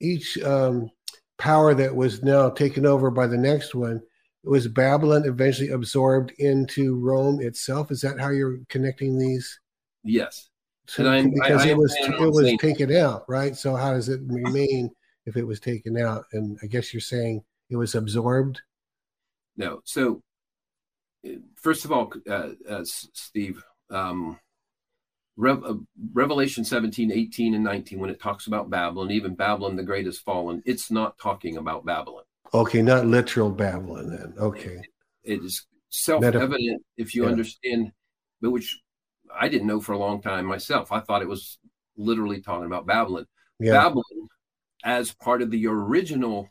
each um, power that was now taken over by the next one was Babylon eventually absorbed into Rome itself? Is that how you're connecting these? Yes. So, because I, it was it was taken out, right? So how does it remain if it was taken out? And I guess you're saying it was absorbed. No. So first of all, uh, uh, Steve, um, uh, Revelation 17, 18, and 19, when it talks about Babylon, even Babylon the Great has fallen, it's not talking about Babylon. Okay, not literal Babylon then. Okay. it, it is self evident if you yeah. understand, but which I didn't know for a long time myself. I thought it was literally talking about Babylon. Yeah. Babylon, as part of the original,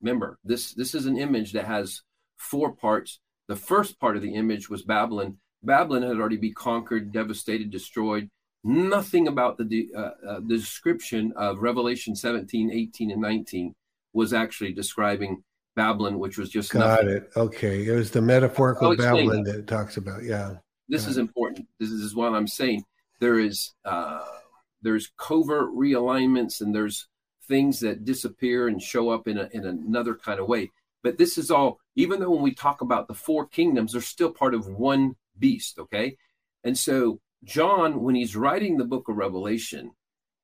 member. this, this is an image that has four parts. The first part of the image was Babylon Babylon had already been conquered, devastated, destroyed. Nothing about the, uh, uh, the description of Revelation 17, 18, and 19 was actually describing Babylon, which was just got nothing. it. Okay, it was the metaphorical Babylon that. that. it talks about. Yeah, this is important. This is what I'm saying. There is uh, there's covert realignments, and there's things that disappear and show up in a, in another kind of way. But this is all. Even though when we talk about the four kingdoms, they're still part of one beast. Okay. And so, John, when he's writing the book of Revelation,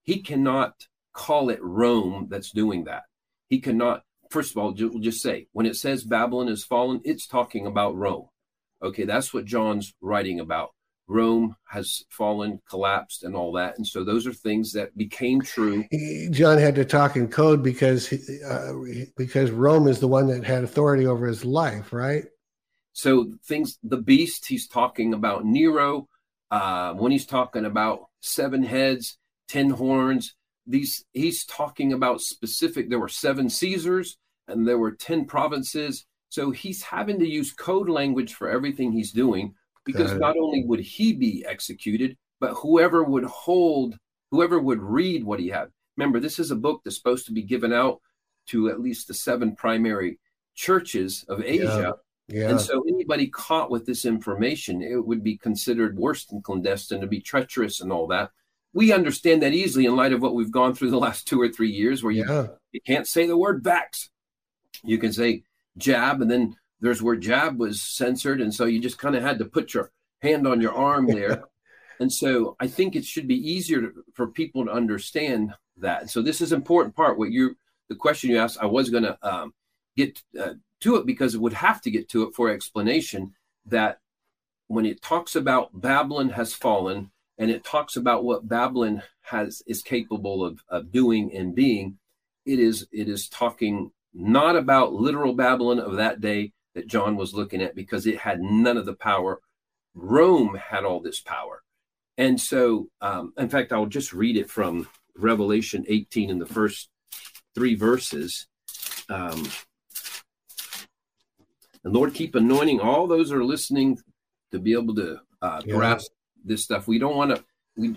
he cannot call it Rome that's doing that. He cannot, first of all, we'll just say when it says Babylon is fallen, it's talking about Rome. Okay. That's what John's writing about. Rome has fallen, collapsed, and all that. And so those are things that became true. John had to talk in code because uh, because Rome is the one that had authority over his life, right? So things, the beast, he's talking about Nero. Uh, when he's talking about seven heads, ten horns, these he's talking about specific. There were seven Caesars and there were ten provinces. So he's having to use code language for everything he's doing because not only would he be executed, but whoever would hold, whoever would read what he had. Remember, this is a book that's supposed to be given out to at least the seven primary churches of Asia. Yeah yeah. And so anybody caught with this information, it would be considered worse than clandestine to be treacherous and all that. We understand that easily in light of what we've gone through the last two or three years, where you, you can't say the word vax. You can say jab, and then there's where jab was censored. And so you just kind of had to put your hand on your arm there. and so I think it should be easier to, for people to understand that. So this is important part. What you, the question you asked, I was going to um, get uh, to it because it would have to get to it for explanation that when it talks about Babylon has fallen and it talks about what Babylon has is capable of, of doing and being, it is it is talking not about literal Babylon of that day that John was looking at because it had none of the power. Rome had all this power. And so, um, in fact, I'll just read it from Revelation 18 in the first three verses. Um, and Lord, keep anointing all those who are listening to be able to uh, yeah. grasp this stuff. We don't want to. We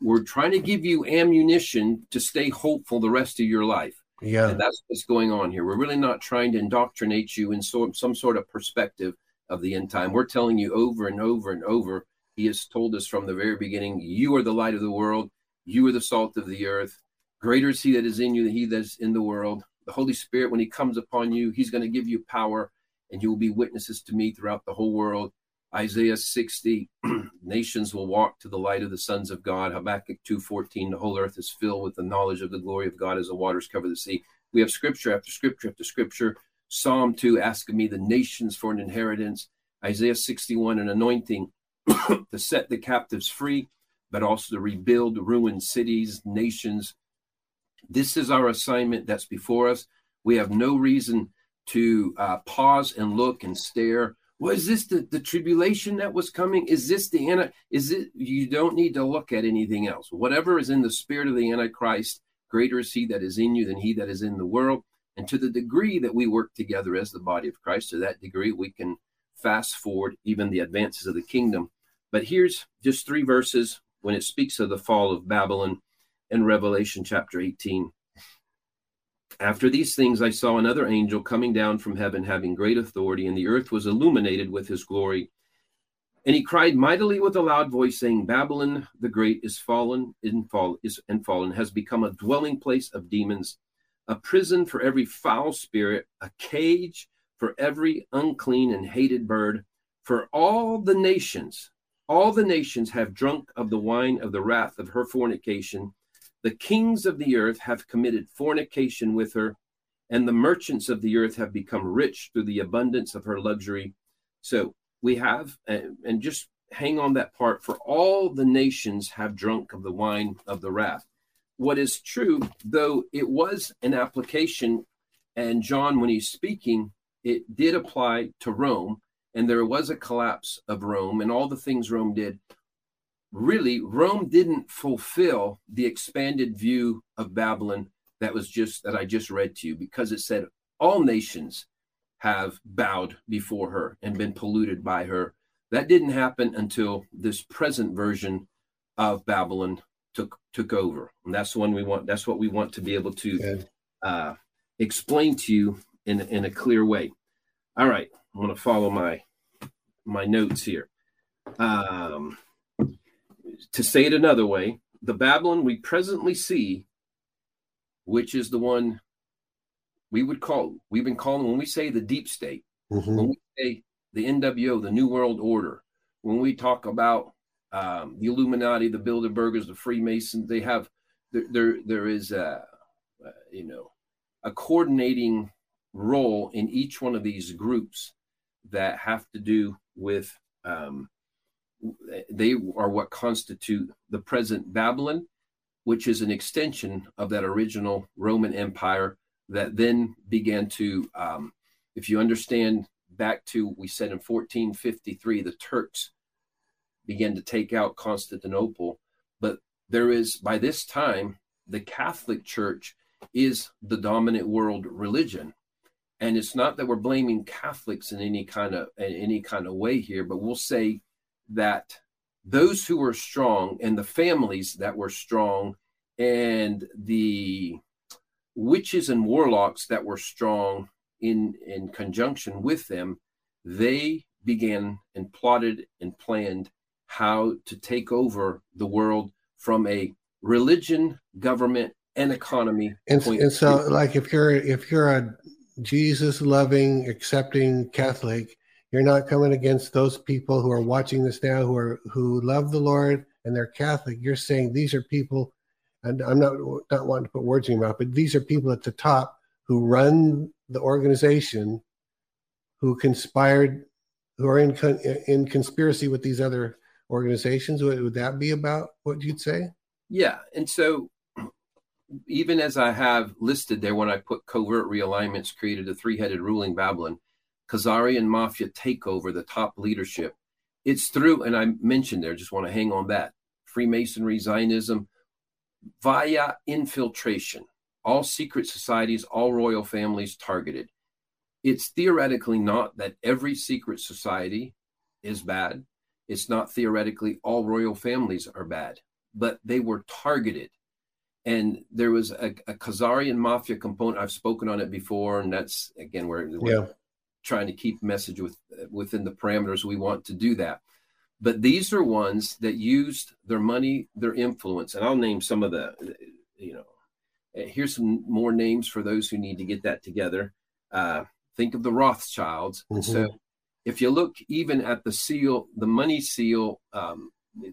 we're trying to give you ammunition to stay hopeful the rest of your life. Yeah, and that's what's going on here. We're really not trying to indoctrinate you in so, some sort of perspective of the end time. We're telling you over and over and over. He has told us from the very beginning, you are the light of the world. You are the salt of the earth. Greater is he that is in you than he that is in the world. The Holy Spirit, when he comes upon you, he's going to give you power and you will be witnesses to me throughout the whole world. Isaiah 60, nations will walk to the light of the sons of God. Habakkuk 2.14, the whole earth is filled with the knowledge of the glory of God as the waters cover the sea. We have scripture after scripture after scripture. Psalm 2, asking me the nations for an inheritance. Isaiah 61, an anointing to set the captives free, but also to rebuild ruined cities, nations. This is our assignment that's before us. We have no reason to uh, pause and look and stare Was this the, the tribulation that was coming? Is this the anti? Is it? You don't need to look at anything else. Whatever is in the spirit of the Antichrist, greater is he that is in you than he that is in the world. And to the degree that we work together as the body of Christ, to that degree we can fast forward even the advances of the kingdom. But here's just three verses when it speaks of the fall of Babylon in Revelation chapter 18. After these things, I saw another angel coming down from heaven, having great authority, and the earth was illuminated with his glory. And he cried mightily with a loud voice, saying, Babylon the great is fallen, and, fall, is, and fallen, has become a dwelling place of demons, a prison for every foul spirit, a cage for every unclean and hated bird. For all the nations, all the nations have drunk of the wine of the wrath of her fornication the kings of the earth have committed fornication with her, and the merchants of the earth have become rich through the abundance of her luxury. So we have, and just hang on that part, for all the nations have drunk of the wine of the wrath. What is true, though it was an application, and John, when he's speaking, it did apply to Rome, and there was a collapse of Rome and all the things Rome did really Rome didn't fulfill the expanded view of Babylon that was just that I just read to you because it said all nations have bowed before her and been polluted by her. That didn't happen until this present version of Babylon took took over. And that's the one we want that's what we want to be able to uh, explain to you in in a clear way. All right, I'm going to follow my my notes here. Um, to say it another way, the Babylon we presently see, which is the one we would call, we've been calling, when we say the deep state, mm-hmm. when we say the NWO, the New World Order, when we talk about um, the Illuminati, the Bilderbergers, the Freemasons, they have, there, there, there is a, uh, you know, a coordinating role in each one of these groups that have to do with um, they are what constitute the present Babylon, which is an extension of that original Roman Empire that then began to, um, if you understand back to, we said in 1453, the Turks began to take out Constantinople. But there is, by this time, the Catholic Church is the dominant world religion. And it's not that we're blaming Catholics in any kind of in any kind of way here, but we'll say that those who were strong and the families that were strong and the witches and warlocks that were strong in in conjunction with them they began and plotted and planned how to take over the world from a religion government and economy and, and so like if you're if you're a jesus loving accepting catholic you're not coming against those people who are watching this now who are who love the Lord and they're Catholic. You're saying these are people, and I'm not not wanting to put words in your mouth, but these are people at the top who run the organization, who conspired, who are in in conspiracy with these other organizations. Would, would that be about what you'd say? Yeah, and so even as I have listed there, when I put covert realignments created a three-headed ruling Babylon, Khazarian mafia takeover, the top leadership. It's through, and I mentioned there, just want to hang on that Freemasonry, Zionism, via infiltration, all secret societies, all royal families targeted. It's theoretically not that every secret society is bad. It's not theoretically all royal families are bad, but they were targeted. And there was a, a Khazarian mafia component. I've spoken on it before, and that's again where, where yeah trying to keep message with within the parameters we want to do that. But these are ones that used their money their influence and i'll name some of the you know here's some more names for those who need to get that together. Uh, think of the rothschilds. Mm-hmm. so if you look even at the seal the money seal um,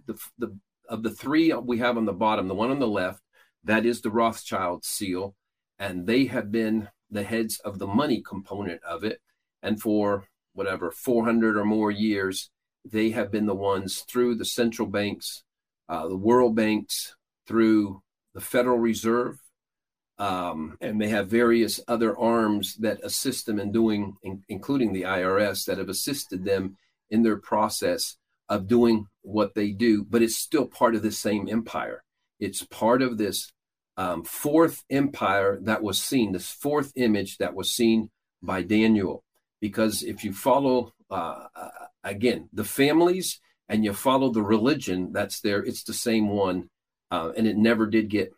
the, the of the three we have on the bottom the one on the left that is the rothschild seal and they have been the heads of the money component of it and for whatever 400 or more years they have been the ones through the central banks uh, the world banks through the federal reserve Um, and they have various other arms that assist them in doing, in, including the IRS, that have assisted them in their process of doing what they do. But it's still part of the same empire. It's part of this um, fourth empire that was seen, this fourth image that was seen by Daniel. Because if you follow, uh, uh, again, the families and you follow the religion that's there, it's the same one. Uh, and it never did get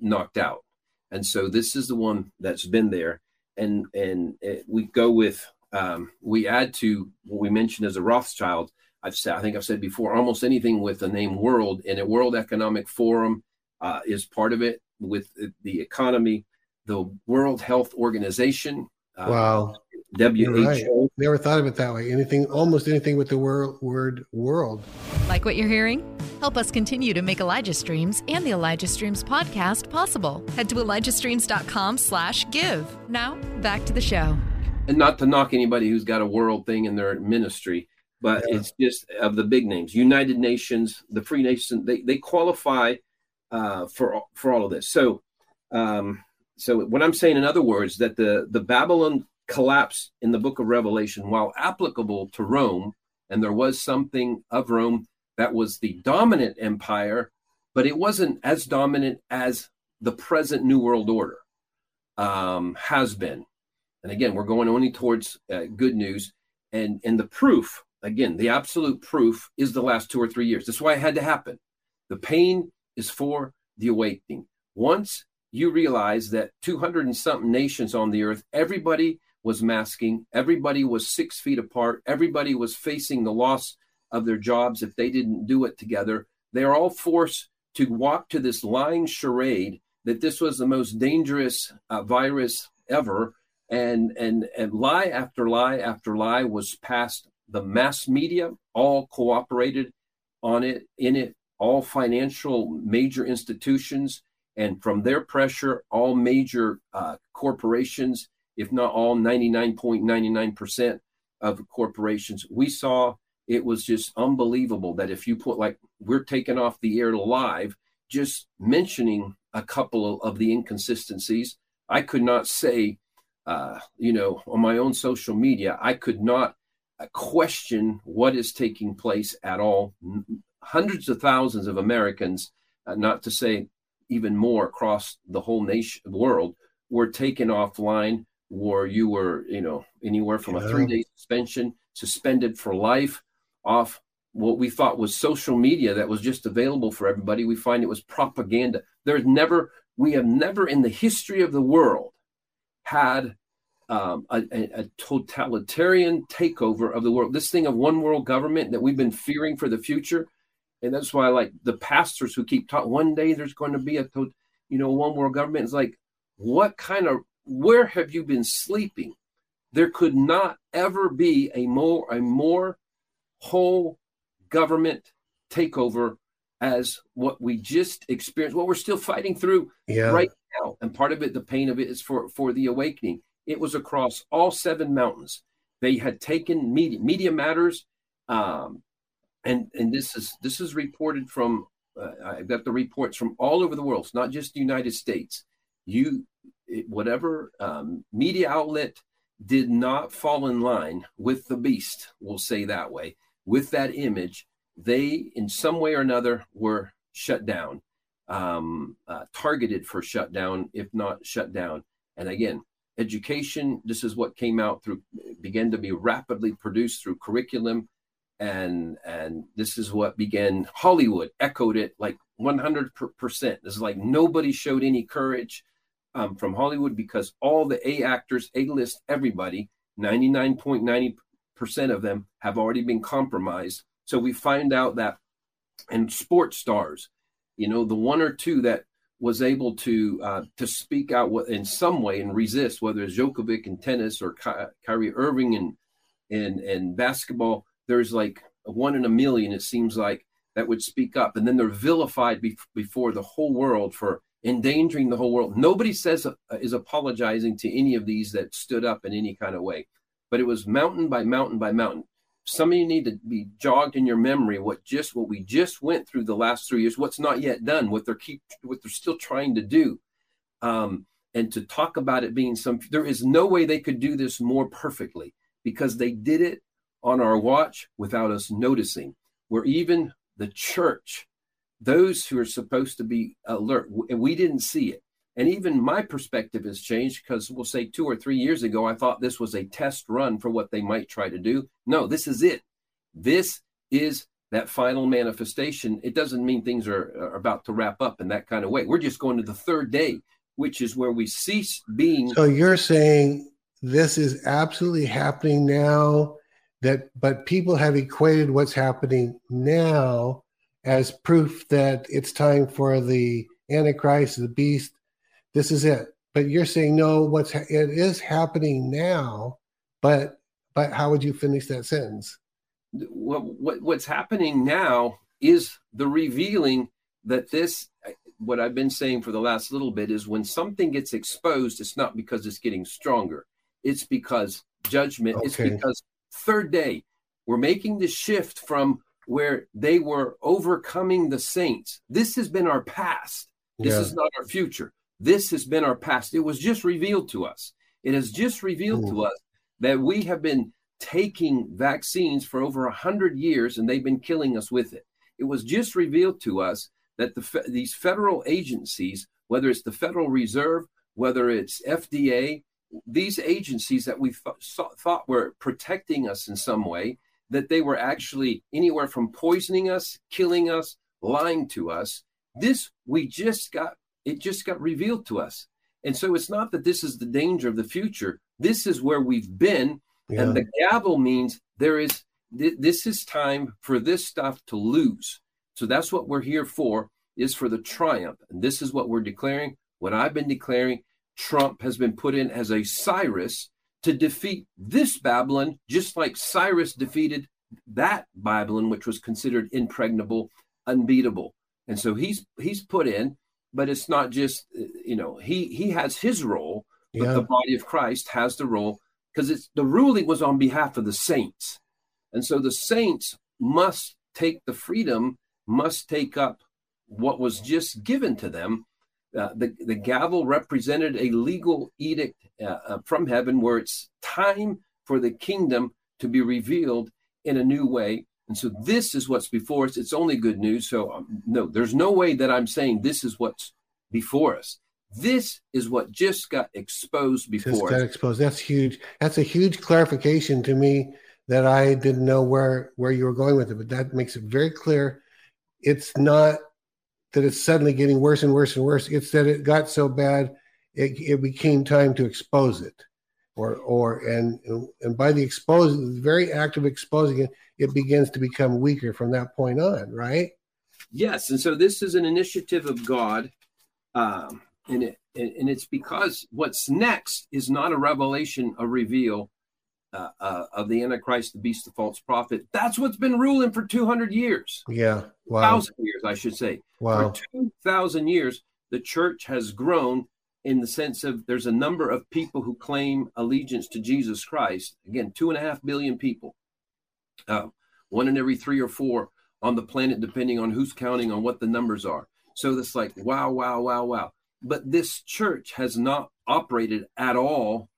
knocked out. And so this is the one that's been there. And, and it, we go with, um, we add to what we mentioned as a Rothschild. I've said, I think I've said before, almost anything with the name world and a World Economic Forum uh, is part of it with the economy, the World Health Organization. Uh, wow. WHO. Right. Never thought of it that way. Anything, almost anything with the word, word world. Like what you're hearing? Help us continue to make Elijah Streams and the Elijah Streams podcast possible. Head to ElijahStreams.com slash give. Now, back to the show. And not to knock anybody who's got a world thing in their ministry, but yeah. it's just of the big names. United Nations, the Free Nation, they, they qualify uh, for for all of this. So, um, so what I'm saying, in other words, that the the Babylon collapse in the Book of Revelation, while applicable to Rome, and there was something of Rome that was the dominant empire, but it wasn't as dominant as the present New World Order um, has been. And again, we're going only towards uh, good news, and and the proof again, the absolute proof is the last two or three years. That's why it had to happen. The pain is for the awakening. Once you realize that 200 and something nations on the earth, everybody was masking, everybody was six feet apart, everybody was facing the loss of their jobs if they didn't do it together. They're all forced to walk to this lying charade that this was the most dangerous uh, virus ever. And, and, and lie after lie after lie was passed. The mass media all cooperated on it, in it, all financial major institutions, and from their pressure, all major uh, corporations, if not all 99.99% of corporations. We saw it was just unbelievable that if you put, like, we're taking off the air live, just mentioning a couple of the inconsistencies, I could not say, uh, you know, on my own social media, I could not uh, question what is taking place at all hundreds of thousands of Americans, uh, not to say even more across the whole nation world, were taken offline, or you were, you know, anywhere from yeah. a three day suspension, suspended for life, off what we thought was social media that was just available for everybody. We find it was propaganda. There's never, we have never in the history of the world had um, a, a, totalitarian takeover of the world. This thing of one world government that we've been fearing for the future and that's why like the pastors who keep talking one day there's going to be a you know one world government. Is like what kind of where have you been sleeping? There could not ever be a more a more whole government takeover as what we just experienced what we're still fighting through yeah. right now. And part of it the pain of it is for for the awakening. It was across all seven mountains. They had taken media media matters um, and and this is this is reported from uh, I've got the reports from all over the world. It's not just the United States. You whatever um, media outlet did not fall in line with the beast, we'll say that way, with that image, they in some way or another were shut down, um, uh, targeted for shutdown, if not shut down. And again, education. This is what came out through began to be rapidly produced through curriculum and and this is what began hollywood echoed it like 100% this is like nobody showed any courage um, from hollywood because all the a actors a list everybody 99.90% of them have already been compromised. So we find out that and sports stars you know the one or two that was able to uh, to speak out in some way and resist, whether it's Djokovic in tennis or Ky- Kyrie Irving in in in basketball there's like one in a million, it seems like, that would speak up. And then they're vilified be- before the whole world for endangering the whole world. Nobody says uh, is apologizing to any of these that stood up in any kind of way. But it was mountain by mountain by mountain. Some of you need to be jogged in your memory what just what we just went through the last three years, what's not yet done, what they're keep what they're still trying to do. Um, and to talk about it being some there is no way they could do this more perfectly because they did it on our watch without us noticing. Where even the church those who are supposed to be alert. We didn't see it. And even my perspective has changed because we'll say two or three years ago i thought this was a test run for what they might try to do. No this is it. This is that final manifestation. It doesn't mean things are, are about to wrap up in that kind of way. We're just going to the third day which is where we cease being. So you're saying this is absolutely happening now, that but people have equated what's happening now as proof that it's time for the Antichrist, the beast. This is it. But you're saying no. What's ha- it is happening now, but but how would you finish that sentence? What, what what's happening now is the revealing that this what I've been saying for the last little bit is when something gets exposed, it's not because it's getting stronger. It's because judgment, okay. it's because third day, we're making the shift from where they were overcoming the saints. This has been our past. This yeah. is not our future. This has been our past. It was just revealed to us. It has just revealed Ooh. to hmm. us that we have been taking vaccines for over a hundred years and they've been killing us with it. It was just revealed to us that the, these federal agencies, whether it's the Federal Reserve, whether it's FDA, these agencies that we th- thought were protecting us in some way, that they were actually anywhere from poisoning us, killing us, lying to us. This we just got, it just got revealed to us. And so it's not that this is the danger of the future. This is where we've been. Yeah. And the gavel means there is, th- this is time for this stuff to lose. So that's what we're here for, is for the triumph. And this is what we're declaring. What I've been declaring, Trump has been put in as a Cyrus to defeat this Babylon, just like Cyrus defeated that Babylon, which was considered impregnable, unbeatable. And so he's he's put in, but it's not just you know he he has his role, but yeah. the body of Christ has the role because it's the ruling was on behalf of the saints, and so the saints must take the freedom must take up what was just given to them. Uh, the, the gavel represented a legal edict uh, uh, from heaven where it's time for the kingdom to be revealed in a new way. And so this is what's before us. It's only good news. So, um, no, there's no way that I'm saying this is what's before us. This is what just got exposed before. Just got exposed. That's huge. That's a huge clarification to me that I didn't know where where you were going with it. But that makes it very clear it's not that it's suddenly getting worse and worse and worse. It's that it got so bad, it, it became time to expose it, or or and and by the exposing, the very act of exposing it, it begins to become weaker from that point on, right? Yes, and so this is an initiative of God, um, and it and it's because what's next is not a revelation, a reveal uh, uh, of the Antichrist, the beast, the false prophet. That's what's been ruling for 200 years. Yeah. Wow. Thousand years, I should say. Wow. For 2,000 years, the church has grown in the sense of there's a number of people who claim allegiance to Jesus Christ. Again, two and a half billion people. Uh, one in every three or four on the planet, depending on who's counting on what the numbers are. So it's like, wow, wow, wow, wow. But this church has not operated at all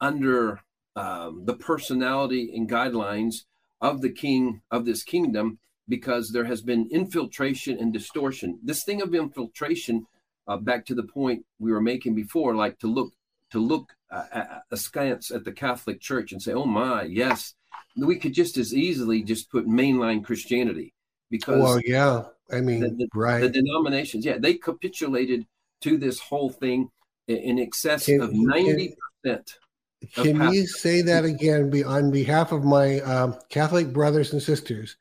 under um, the personality and guidelines of the king of this kingdom because there has been infiltration and distortion. This thing of infiltration, uh, back to the point we were making before, like to look to look uh, askance at the Catholic Church and say, "Oh my, yes," we could just as easily just put mainline Christianity because, well, yeah, I mean, the, the, right, the denominations, yeah, they capitulated to this whole thing in excess of ninety percent can you say that again be, on behalf of my um, Catholic brothers and sisters?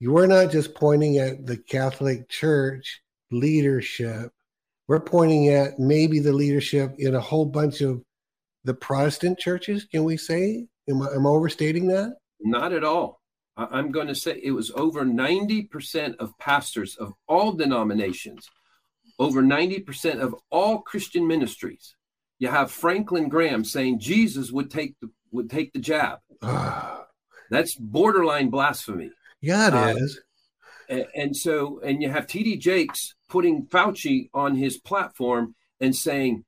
You are not just pointing at the Catholic Church leadership. We're pointing at maybe the leadership in a whole bunch of the Protestant churches. Can we say? Am I, am I overstating that? Not at all. I'm going to say it was over 90% of pastors of all denominations, over 90% of all Christian ministries you have Franklin Graham saying Jesus would take the would take the jab. That's borderline blasphemy. Yeah, it uh, is. And, and so, and you have T.D. Jakes putting Fauci on his platform and saying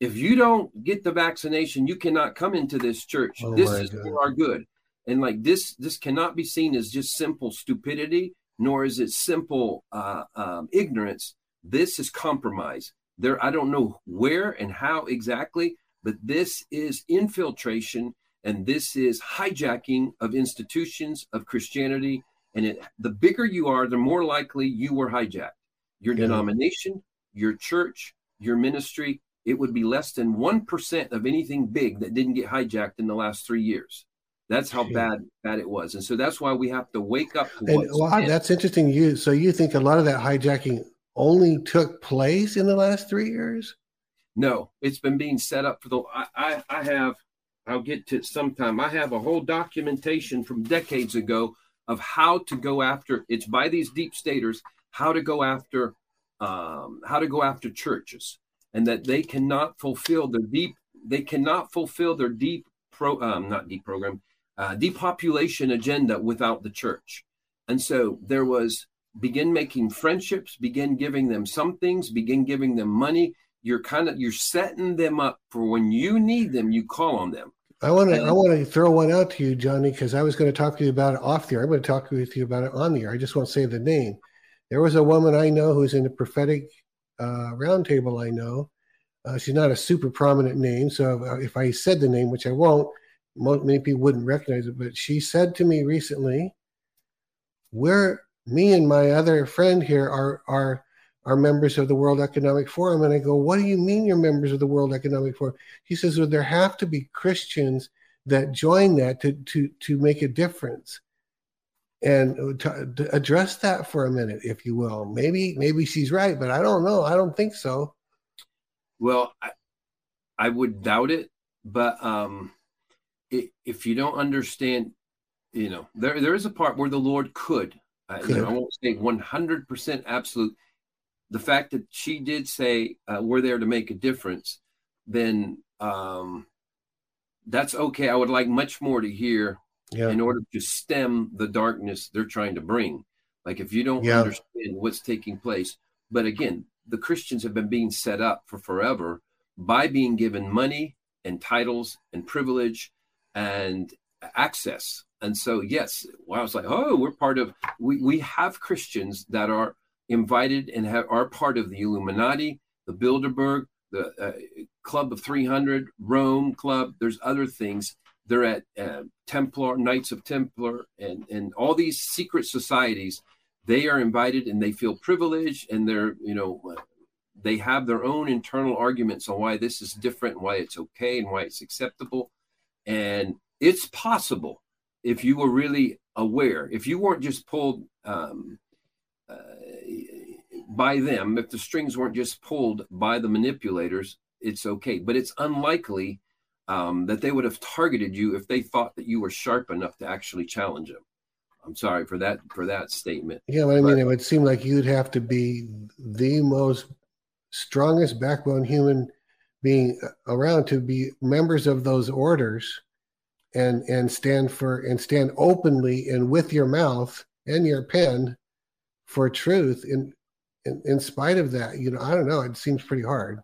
if you don't get the vaccination, you cannot come into this church. Oh this is God. for our good. And like this, this cannot be seen as just simple stupidity, nor is it simple uh, um, ignorance. This is compromise. There, I don't know where and how exactly, but this is infiltration and this is hijacking of institutions of Christianity. And it, the bigger you are, the more likely you were hijacked. Your Yeah. denomination, your church, your ministry, it would be less than 1% of anything big that didn't get hijacked in the last three years. That's how bad bad it was. And so that's why we have to wake up to And what's wow, in. that's interesting. You so you think a lot of that hijacking only took place in the last three years? No, it's been being set up for the. I, I, I have. I'll get to it sometime. I have a whole documentation from decades ago of how to go after. It's by these deep staters how to go after, um, how to go after churches, and that they cannot fulfill their deep. They cannot fulfill their deep pro. Um, not deep program. Uh, depopulation agenda without the church, and so there was begin making friendships, begin giving them some things, begin giving them money, you're kind of you're setting them up for when you need them you call on them I want to I want to throw one out to you, Johnny, because I was going to talk to you about it off the air. I'm going to talk with you about it on the air. I just won't say the name. There was a woman I know who's in the prophetic uh, roundtable. I know uh, she's not a super prominent name, so if, I said the name, which I won't, many people wouldn't recognize it. But she said to me recently, "We're me and my other friend here are are." Are members of the World Economic Forum, and I go, "What do you mean you're members of the World Economic Forum?" He says, "Well, there have to be Christians that join that to to to make a difference." And to, to address that for a minute, if you will. Maybe maybe she's right, but I don't know. I don't think so. well i, I would doubt it but um if you don't understand you know there there is a part where the lord could, uh, you know, i won't say 100% absolute the fact that she did say uh, we're there to make a difference then um that's okay i would like much more to hear Yeah, in order to stem the darkness they're trying to bring. Like if you don't Yeah. understand what's taking place, but again, the Christians have been being set up for forever by being given money and titles and privilege and access. And so, yes, well, I was like, oh, we're part of. We we have Christians that are invited and have, are part of the Illuminati, the Bilderberg, the uh, Club of 300, Rome Club. There's other things they're at uh, Templar, Knights of Templar, and and all these secret societies. They are invited and they feel privileged, and they're you know uh, they have their own internal arguments on why this is different, and why it's okay, and why it's acceptable, and it's possible if you were really aware, if you weren't just pulled um, uh, by them, if the strings weren't just pulled by the manipulators, it's okay. But it's unlikely um, that they would have targeted you if they thought that you were sharp enough to actually challenge them. I'm sorry for that for that statement. yeah. But I mean, it would seem like you'd have to be the most strongest backbone human being around to be members of those orders, and and stand for and stand openly and with your mouth and your pen for truth. In in, in spite of that, you know, I don't know. It seems pretty hard.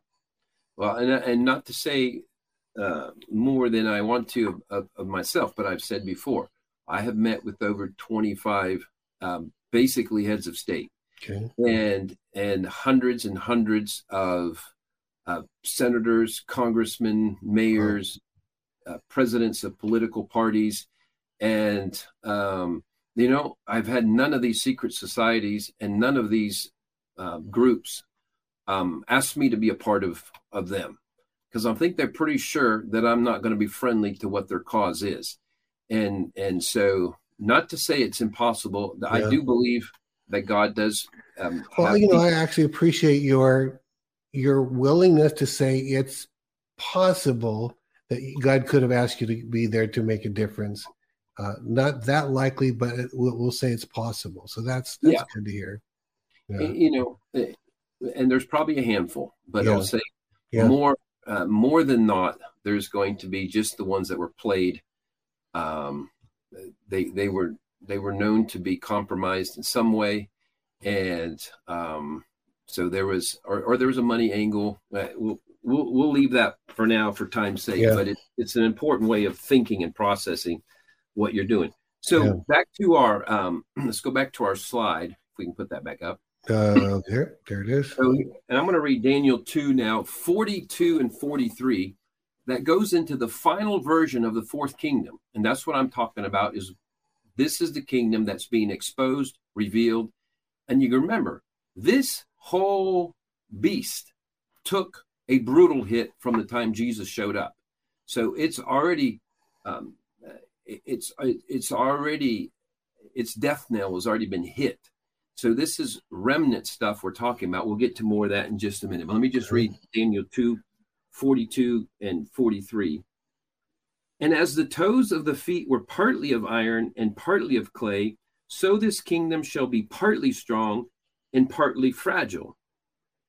Well, and and not to say uh, more than I want to of, of, of myself, but I've said before, I have met with over 25 um, basically heads of state Okay. and and hundreds and hundreds of uh, senators, congressmen, mayors, uh, presidents of political parties, and um, you know I've had none of these secret societies and none of these uh, groups um, ask me to be a part of of them because I think they're pretty sure that I'm not going to be friendly to what their cause is, and and so not to say it's impossible. I do believe that God does. Um, Well, you know, I actually appreciate your your willingness to say it's possible that God could have asked you to be there to make a difference. Uh, not that likely, but it, we'll, we'll say it's possible. So that's that's Yeah. good to hear. Yeah. you know, eh, and there's probably a handful, but Yeah. I'll say more uh, more than not, there's going to be just the ones that were played. Um, they they were they were known to be compromised in some way, and um, so there was or, or there was a money angle. Uh, we'll we'll we'll leave that for now for time's sake. Yeah. But it, it's an important way of thinking and processing what you're doing. So Yeah. back to our um, let's go back to our slide. If we can put that back up. Uh, there, there it is. So, and I'm going to read Daniel 2 now, 42 and 43. That goes into the final version of the fourth kingdom. And that's what I'm talking about is this is the kingdom that's being exposed, revealed. And you can remember, this whole beast took a brutal hit from the time Jesus showed up. So it's already, um, it's it's already, its death knell has already been hit. So this is remnant stuff we're talking about. We'll get to more of that in just a minute. But let me just read Daniel 2, 42 and 43. And as the toes of the feet were partly of iron and partly of clay, so this kingdom shall be partly strong and partly fragile.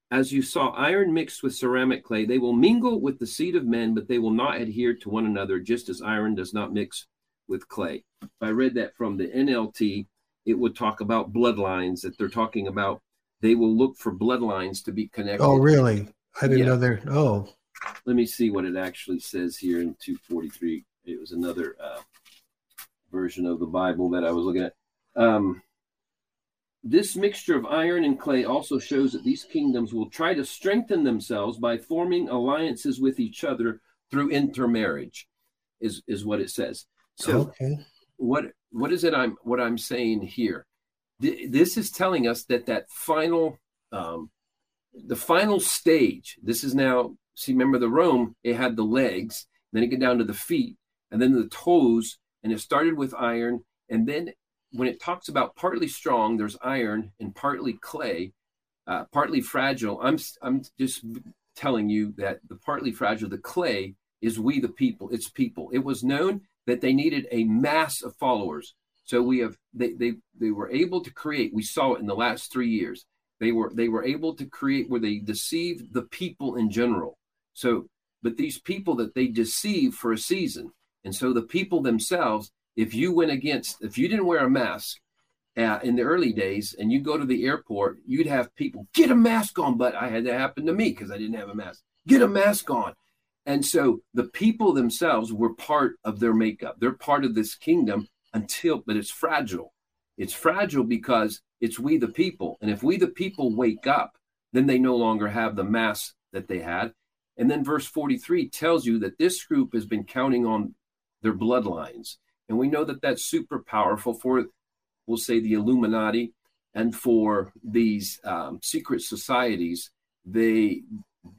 As you saw iron mixed with ceramic clay, they will mingle with the seed of men, but they will not adhere to one another, just as iron does not mix with clay. If I read that from the NLT, it would talk about bloodlines, that they're talking about they will look for bloodlines to be connected. Oh, really? I didn't Yeah. know there. Oh, Let me see what it actually says here in 243. It was another uh, version of the Bible that I was looking at. Um, this mixture of iron and clay also shows that these kingdoms will try to strengthen themselves by forming alliances with each other through intermarriage, is, is what it says. So okay. what what is it I'm what I'm saying here? Th- This is telling us that that final um, the final stage. This is now see. Remember the Rome? It had the legs, then it get down to the feet, and then the toes, and it started with iron, and then when it talks about partly strong, there's iron and partly clay, uh, partly fragile. I'm I'm just telling you that the partly fragile, the clay, is we the people. It's people. It was known that they needed a mass of followers. So we have they they they were able to create. We saw it in the last three years. They were they were able to create where they deceived the people in general. So, but these people that they deceive for a season, and so the people themselves, if you went against, if you didn't wear a mask uh, in the early days, and you go to the airport, you'd have people get a mask on. But I had that happen to me because I didn't have a mask. Get a mask on. And so the people themselves were part of their makeup. They're part of this kingdom until, but it's fragile. It's fragile because it's we the people. And if we the people wake up, then they no longer have the mass that they had. And then verse 43 tells you that this group has been counting on their bloodlines. And we know that that's super powerful for, we'll say, the Illuminati and for these um, secret societies. They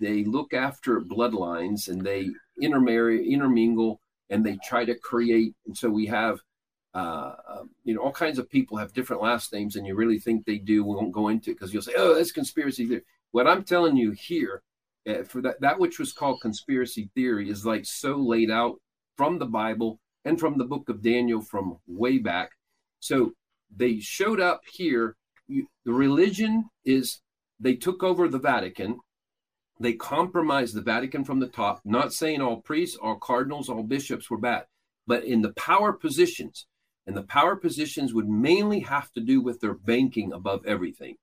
they look after bloodlines and they intermarry, intermingle, and they try to create. And so we have, uh, um, you know, all kinds of people have different last names, and you really think they do. We won't go into it because you'll say, "Oh, that's conspiracy theory." What I'm telling you here, uh, for that that which was called conspiracy theory, is like so laid out from the Bible and from the book of Daniel from way back. So they showed up here. The religion is they took over the Vatican they compromised the Vatican from the top, not saying all priests, all cardinals, all bishops were bad, but in the power positions. And the power positions would mainly have to do with their banking above everything.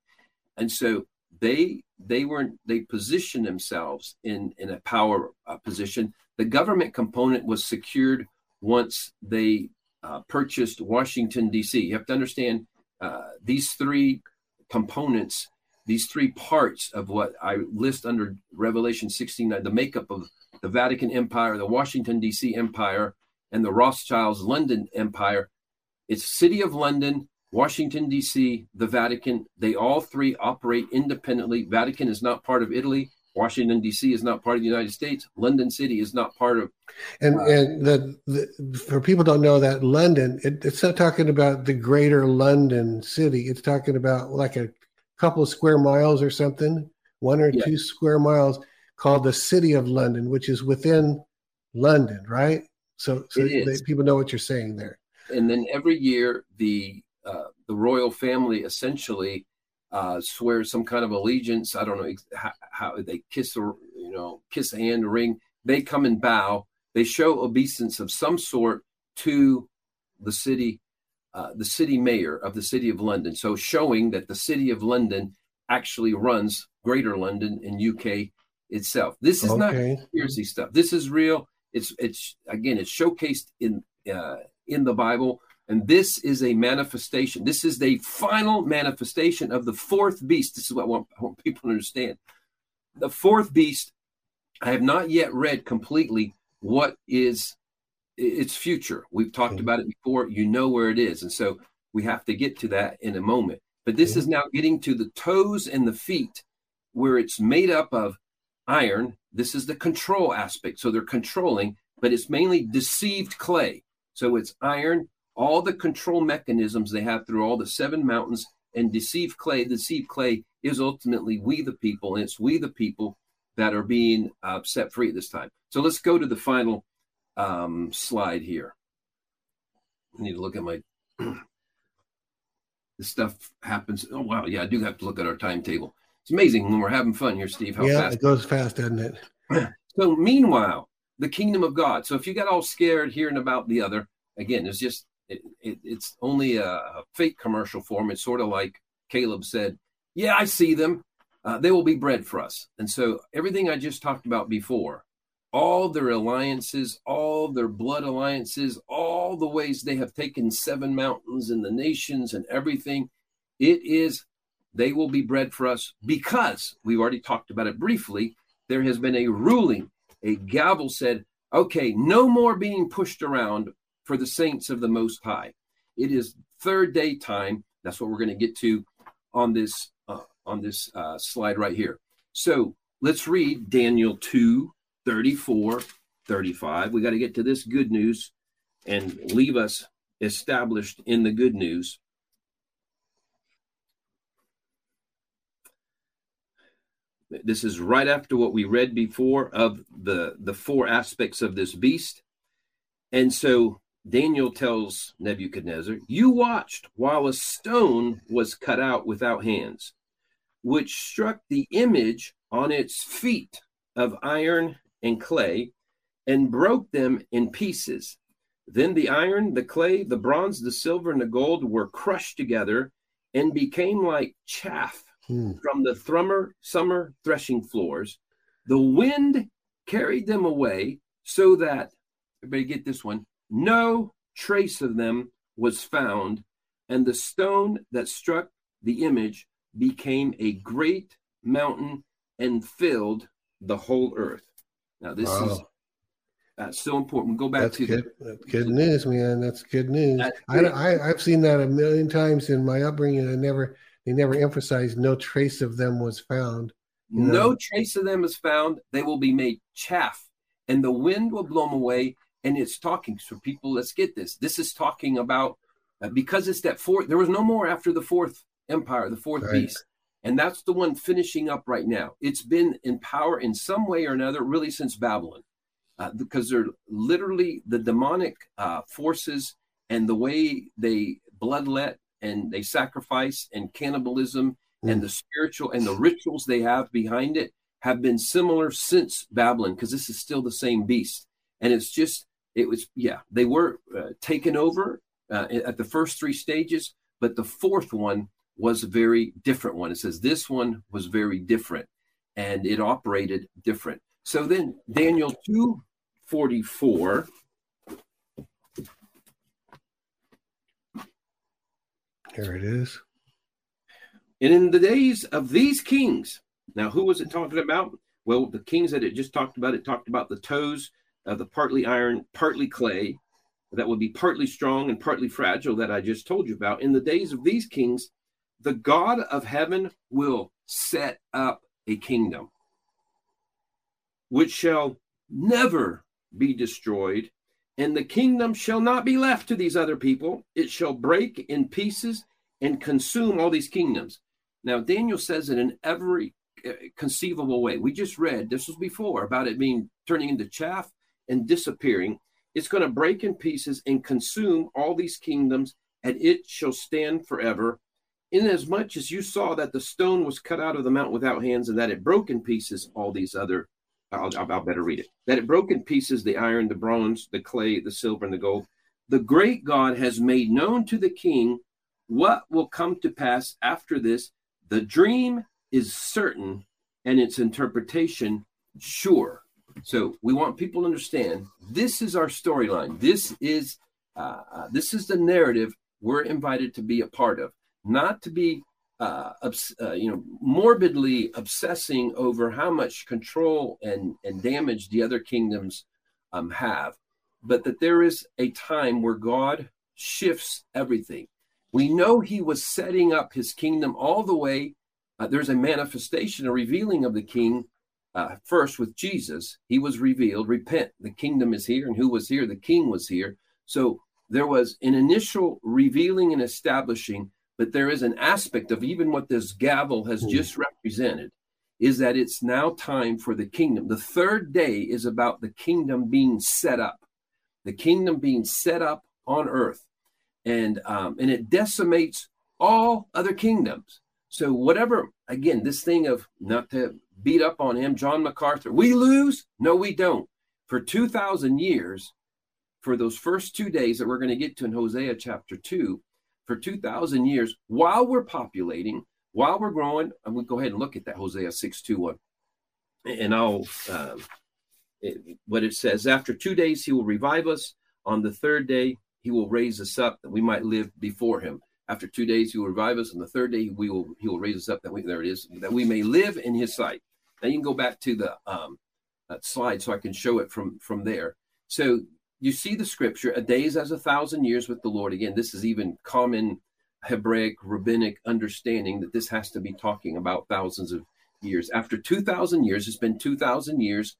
And so they they weren't they positioned themselves in in a power uh, position. The government component was secured once they uh, purchased Washington D.C. You have to understand uh, these three components these three parts of what I list under Revelation 16, the makeup of the Vatican Empire, the Washington, D.C. Empire, and the Rothschilds London Empire. It's City of London, Washington, D.C., the Vatican. They all three operate independently. Vatican is not part of Italy. Washington, D.C. is not part of the United States. London City is not part of. And and the, the for people don't know that London, it, it's not talking about the greater London city. It's talking about like a couple of square miles or something, one or Yeah. two square miles, called the City of London, which is within London, right? So, so they, people know what you're saying there. and then every year the uh, the royal family essentially uh, swears some kind of allegiance. I don't know ex- how, how they kiss or you know kiss a hand, a ring. They come and bow. They show obeisance of some sort to the city, uh, the city mayor of the city of London. So showing that the city of London actually runs Greater London in UK, itself. This is not Okay. conspiracy stuff. This is real. It's it's again it's showcased in uh, in the Bible, and this is a manifestation. This is the final manifestation of the fourth beast. This is what I want, I want people to understand. The fourth beast. I have not yet read completely what is its future. We've talked Okay. about it before. You know where it is, and so we have to get to that in a moment. But this Okay. is now getting to the toes and the feet, where it's made up of iron. This is the control aspect. So they're controlling, but it's mainly deceived clay. So it's iron, all the control mechanisms they have through all the seven mountains, and deceive clay. The deceived clay is ultimately we the people, and it's we the people that are being uh, set free at this time. So let's go to the final um, slide here. I need to look at my. this stuff happens. Oh wow, yeah, I do have to look at our timetable. It's amazing when we're having fun here, Steve. How yeah, fast it goes fast, doesn't it? so meanwhile, the kingdom of God. So if you got all scared hearing about the other, again, it's just it, it, it's only a, a fake commercial form. It's sort of like Caleb said, "Yeah, I see them. Uh, they will be bread for us." And so everything I just talked about before, all their alliances, all their blood alliances, all the ways they have taken seven mountains and the nations and everything, it is they will be bread for us because we've already talked about it briefly there has been a ruling. A gavel said, okay, no more being pushed around for the saints of the Most High. It is third day time. That's what we're going to get to on this uh, on this uh, slide right here. So let's read Daniel 2 34, 35. We got to get to this good news and leave us established in the good news. This is right after what we read before of the the four aspects of this beast. And so Daniel tells Nebuchadnezzar, You watched while a stone was cut out without hands, which struck the image on its feet of iron and clay and broke them in pieces. Then the iron, the clay, the bronze, the silver, and the gold were crushed together and became like chaff Hmm. from the thrummer summer threshing floors. The wind carried them away so that, everybody get this one, no trace of them was found, and the stone that struck the image became a great mountain and filled the whole earth. Now, this is that's so important. Go back That's to good. That's good news, man. That's good news. That's I, I, I've seen that a million times in my upbringing. I never they never emphasized no trace of them was found. No know? trace of them is found. They will be made chaff, and the wind will blow them away. And it's talking for people. Let's get this. This is talking about uh, because it's that fourth. There was no more after the fourth empire, the fourth Right. beast, and that's the one finishing up right now. It's been in power in some way or another, really since Babylon, uh, because they're literally the demonic uh, forces and the way they bloodlet and they sacrifice and cannibalism and Mm. the spiritual and the rituals they have behind it have been similar since Babylon because this is still the same beast. And it's just, it was, yeah, they were uh, taken over uh, at the first three stages, but the fourth one was a very different one. It says this one was very different and it operated different. So then Daniel 244. Here it is. And in the days of these kings, now who was it talking about? Well, the kings that it just talked about, it talked about the toes of the partly iron, partly clay, that would be partly strong and partly fragile, that I just told you about. In the days of these kings, the God of heaven will set up a kingdom which shall never be destroyed, and the kingdom shall not be left to these other people. It shall break in pieces and consume all these kingdoms. Now, Daniel says it in every uh, conceivable way. We just read, this was before, about it being turning into chaff and disappearing. It's going to break in pieces and consume all these kingdoms, and it shall stand forever. Inasmuch as you saw that the stone was cut out of the mount without hands, and that it broke in pieces all these other, I'll, I'll better read it, that it broke in pieces the iron, the bronze, the clay, the silver, and the gold. The great God has made known to the king what will come to pass after this. The dream is certain, and its interpretation Sure. So we want people to understand this is our storyline. This is uh, uh, this is the narrative we're invited to be a part of, not to be uh, obs- uh, you know morbidly obsessing over how much control and and damage the other kingdoms um, have, but that there is a time where God shifts everything. We know He was setting up His kingdom all the way. Uh, there's a manifestation, a revealing of the King uh, first with Jesus, he was revealed, repent, the kingdom is here. And who was here? The king was here. So there was an initial revealing and establishing, but there is an aspect of even what this gavel has mm. just represented is that it's now time for the kingdom. The third day is about the kingdom being set up, the kingdom being set up on earth. And, um, and it decimates all other kingdoms. So, whatever, again, this thing of not to beat up on him, John MacArthur. We lose? No, we don't. For 2,000 years, for those first two days that we're going to get to in Hosea chapter 2, for 2,000 years, while we're populating, while we're growing, and we go ahead and look at that Hosea 6 2 1. And I'll, um, it, what it says, after two days, he will revive us. On the third day, he will raise us up that we might live before him. After two days, he will revive us. On the third day, we will he will raise us up that we there it is that we may live in his sight. Now you can go back to the um, slide so I can show it from from there. So you see the scripture: a day is as a thousand years with the Lord. Again, this is even common Hebraic rabbinic understanding that this has to be talking about thousands of years. After two thousand years, it's been two thousand years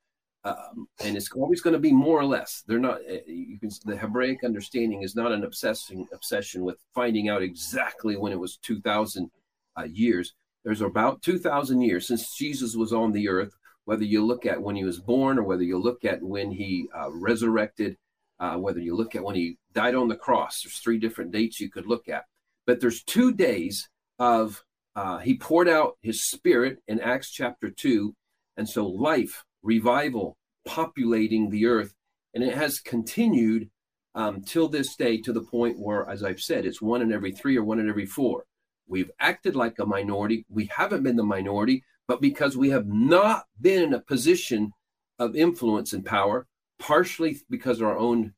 um, and it's always going to be more or less. They're not. Eh, you can. The Hebraic understanding is not an obsessing obsession with finding out exactly when it was two thousand uh, years. There's about two thousand years since Jesus was on the earth. Whether you look at when he was born, or whether you look at when he uh, resurrected, uh, whether you look at when he died on the cross, there's three different dates you could look at. But there's two days of uh, he poured out his spirit in Acts chapter two, and so life revival populating the earth. And it has continued um, till this day to the point where, as I've said, it's one in every three or one in every four. We've acted like a minority. We haven't been the minority, but because we have not been in a position of influence and power, partially because of our own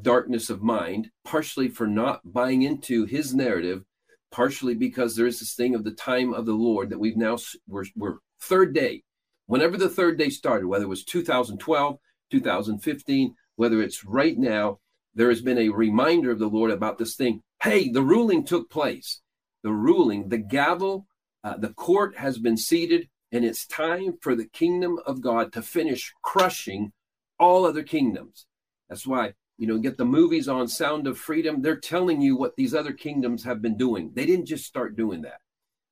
darkness of mind, partially for not buying into his narrative, partially because there is this thing of the time of the Lord that we've now, we're, we're third day whenever the third day started, whether it was 2012, 2015, whether it's right now, there has been a reminder of the Lord about this thing. Hey, the ruling took place. The ruling, the gavel, uh, the court has been seated, and it's time for the kingdom of God to finish crushing all other kingdoms. That's why, you know, get the movies on Sound of Freedom. They're telling you what these other kingdoms have been doing. They didn't just start doing that.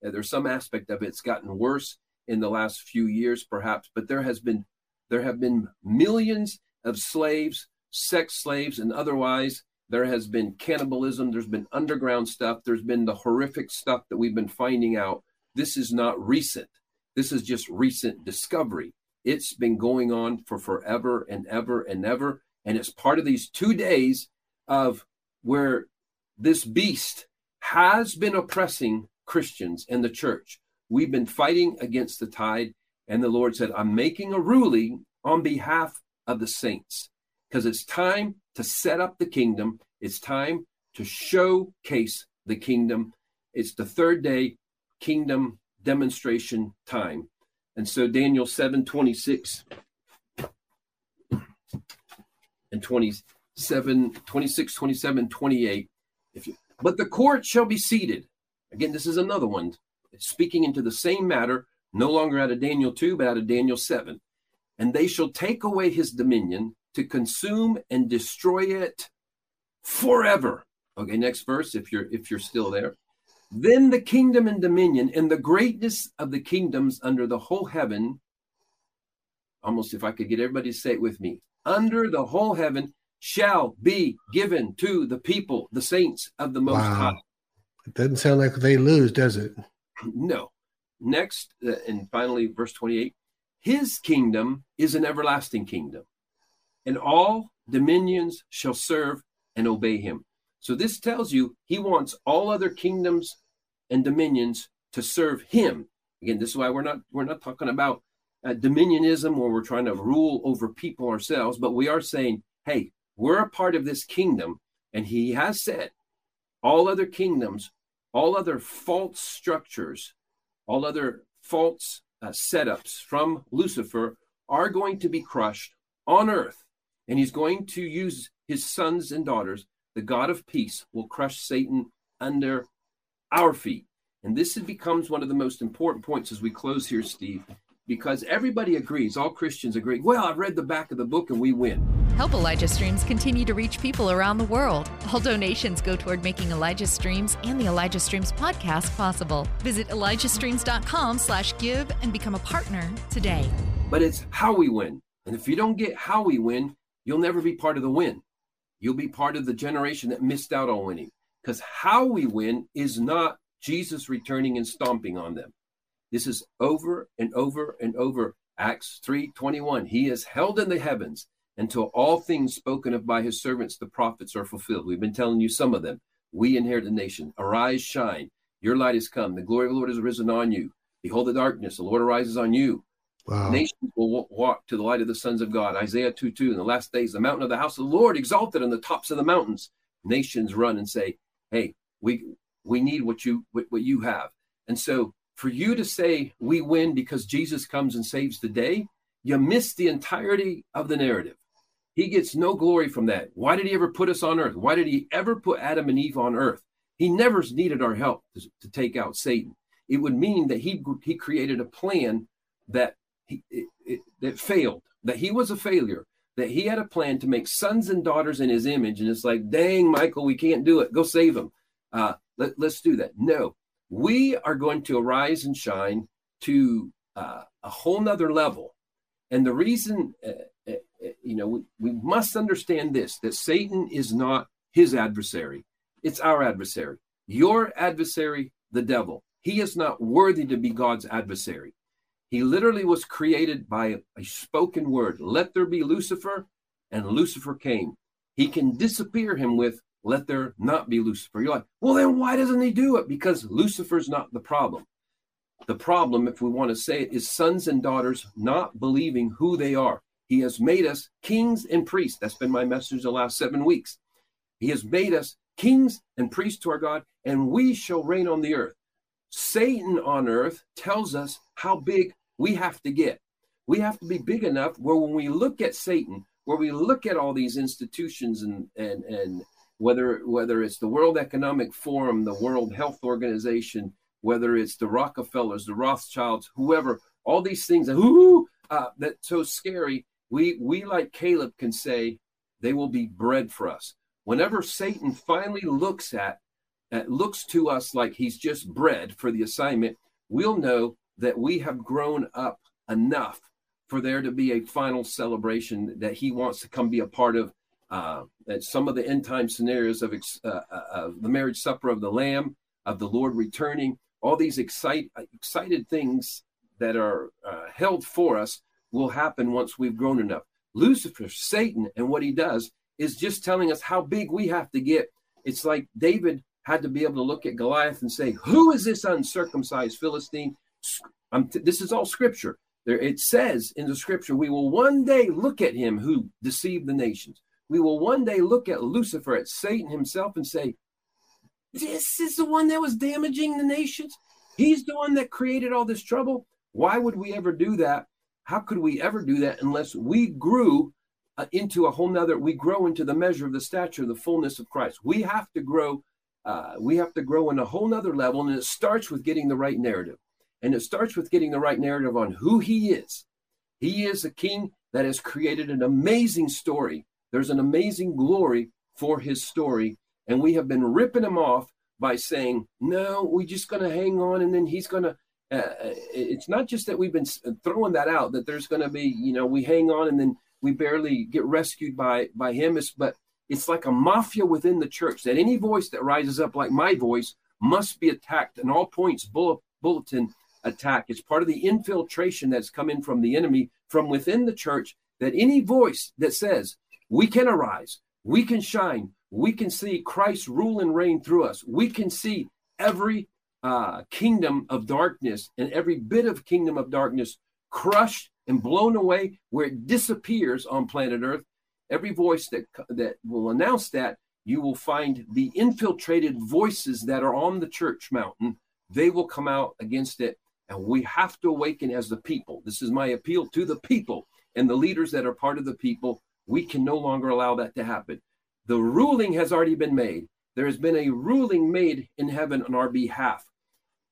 Uh, there's some aspect of it, it's gotten worse in the last few years, perhaps, but there has been there have been millions of slaves, sex slaves, and otherwise. There has been cannibalism. There's been underground stuff. There's been the horrific stuff that we've been finding out. This is not recent. This is just recent discovery. It's been going on for forever and ever and ever. And it's part of these two days of where this beast has been oppressing Christians and the church. We've been fighting against the tide. And the Lord said, I'm making a ruling on behalf of the saints because it's time to set up the kingdom. It's time to showcase the kingdom. It's the third day kingdom demonstration time. And so Daniel 7 26 and 27, 26, 27, 28. If you, but the court shall be seated. Again, this is another one speaking into the same matter, no longer out of Daniel 2, but out of Daniel 7. And they shall take away his dominion to consume and destroy it forever. Okay, next verse, if you're if you're still there. Then the kingdom and dominion and the greatness of the kingdoms under the whole heaven, almost if I could get everybody to say it with me, under the whole heaven shall be given to the people, the saints of the Most wow. High. It doesn't sound like they lose, does it? No. Next, uh, and finally, verse 28 His kingdom is an everlasting kingdom, and all dominions shall serve and obey him. So this tells you he wants all other kingdoms and dominions to serve him. Again, this is why we're not we're not talking about uh, dominionism where we're trying to rule over people ourselves, but we are saying, hey, we're a part of this kingdom. And he has said, all other kingdoms, all other false structures, all other false uh, setups from Lucifer are going to be crushed on earth. And he's going to use his sons and daughters. The God of peace will crush Satan under our feet. And this becomes one of the most important points as we close here, Steve, because everybody agrees, all Christians agree, well, I've read the back of the book and we win. Help Elijah Streams continue to reach people around the world. All donations go toward making Elijah Streams and the Elijah Streams podcast possible. Visit ElijahStreams.com slash give and become a partner today. But it's how we win. And if you don't get how we win, you'll never be part of the win. You'll be part of the generation that missed out on winning. Because how we win is not Jesus returning and stomping on them. This is over and over and over. Acts 3:21. He is held in the heavens until all things spoken of by his servants, the prophets, are fulfilled. We've been telling you some of them. We inherit the nation. Arise, shine. Your light has come. The glory of the Lord has risen on you. Behold the darkness. The Lord arises on you. Wow. Nations will walk to the light of the sons of God. Isaiah 2 2. In the last days, the mountain of the house of the Lord exalted on the tops of the mountains. Nations run and say, Hey, we we need what you what, what you have. And so for you to say we win because Jesus comes and saves the day, you miss the entirety of the narrative. He gets no glory from that. Why did he ever put us on earth? Why did he ever put Adam and Eve on earth? He never needed our help to, to take out Satan. It would mean that he he created a plan that he it, it, that failed, that he was a failure, that he had a plan to make sons and daughters in his image. And it's like, dang, Michael, we can't do it. Go save them. Uh, let, let's do that. No, we are going to arise and shine to uh, a whole nother level. And the reason, uh, uh, uh, you know, we, we must understand this that Satan is not his adversary, it's our adversary. Your adversary, the devil, he is not worthy to be God's adversary. He literally was created by a spoken word. Let there be Lucifer, and Lucifer came. He can disappear him with, let there not be Lucifer. You're like, well, then why doesn't he do it? Because Lucifer's not the problem. The problem, if we want to say it, is sons and daughters not believing who they are. He has made us kings and priests. That's been my message the last seven weeks. He has made us kings and priests to our God, and we shall reign on the earth. Satan on earth tells us how big we have to get. We have to be big enough where when we look at Satan, where we look at all these institutions and and and whether whether it's the World Economic Forum, the World Health Organization, whether it's the Rockefellers, the Rothschilds, whoever, all these things that uh, that's so scary. We we like Caleb can say they will be bread for us. Whenever Satan finally looks at, at looks to us like he's just bread for the assignment, we'll know that we have grown up enough for there to be a final celebration that he wants to come be a part of uh, that some of the end time scenarios of, uh, uh, of the marriage supper of the Lamb, of the Lord returning, all these excite, excited things that are uh, held for us will happen once we've grown enough. Lucifer, Satan, and what he does is just telling us how big we have to get. It's like David had to be able to look at Goliath and say, Who is this uncircumcised Philistine? T- this is all scripture. There, it says in the scripture, we will one day look at him who deceived the nations we will one day look at Lucifer, at Satan himself, and say, This is the one that was damaging the nations. He's the one that created all this trouble. Why would we ever do that? How could we ever do that unless we grew uh, into a whole nother, we grow into the measure of the stature, the fullness of Christ? We have to grow. Uh, we have to grow in a whole nother level, and it starts with getting the right narrative. And it starts with getting the right narrative on who he is. He is a king that has created an amazing story there's an amazing glory for his story. And we have been ripping him off by saying, no, we're just going to hang on. And then he's going to, uh, uh, it's not just that we've been throwing that out, that there's going to be, you know, we hang on and then we barely get rescued by, by him. It's, but it's like a mafia within the church that any voice that rises up like my voice must be attacked and all points bullet, bulletin attack. It's part of the infiltration that's come in from the enemy from within the church that any voice that says we can arise, we can shine, we can see Christ rule and reign through us. We can see every uh, kingdom of darkness and every bit of kingdom of darkness crushed and blown away, where it disappears on planet Earth. Every voice that that will announce that you will find the infiltrated voices that are on the church mountain. They will come out against it, and we have to awaken as the people. This is my appeal to the people and the leaders that are part of the people. We can no longer allow that to happen. The ruling has already been made. There has been a ruling made in heaven on our behalf.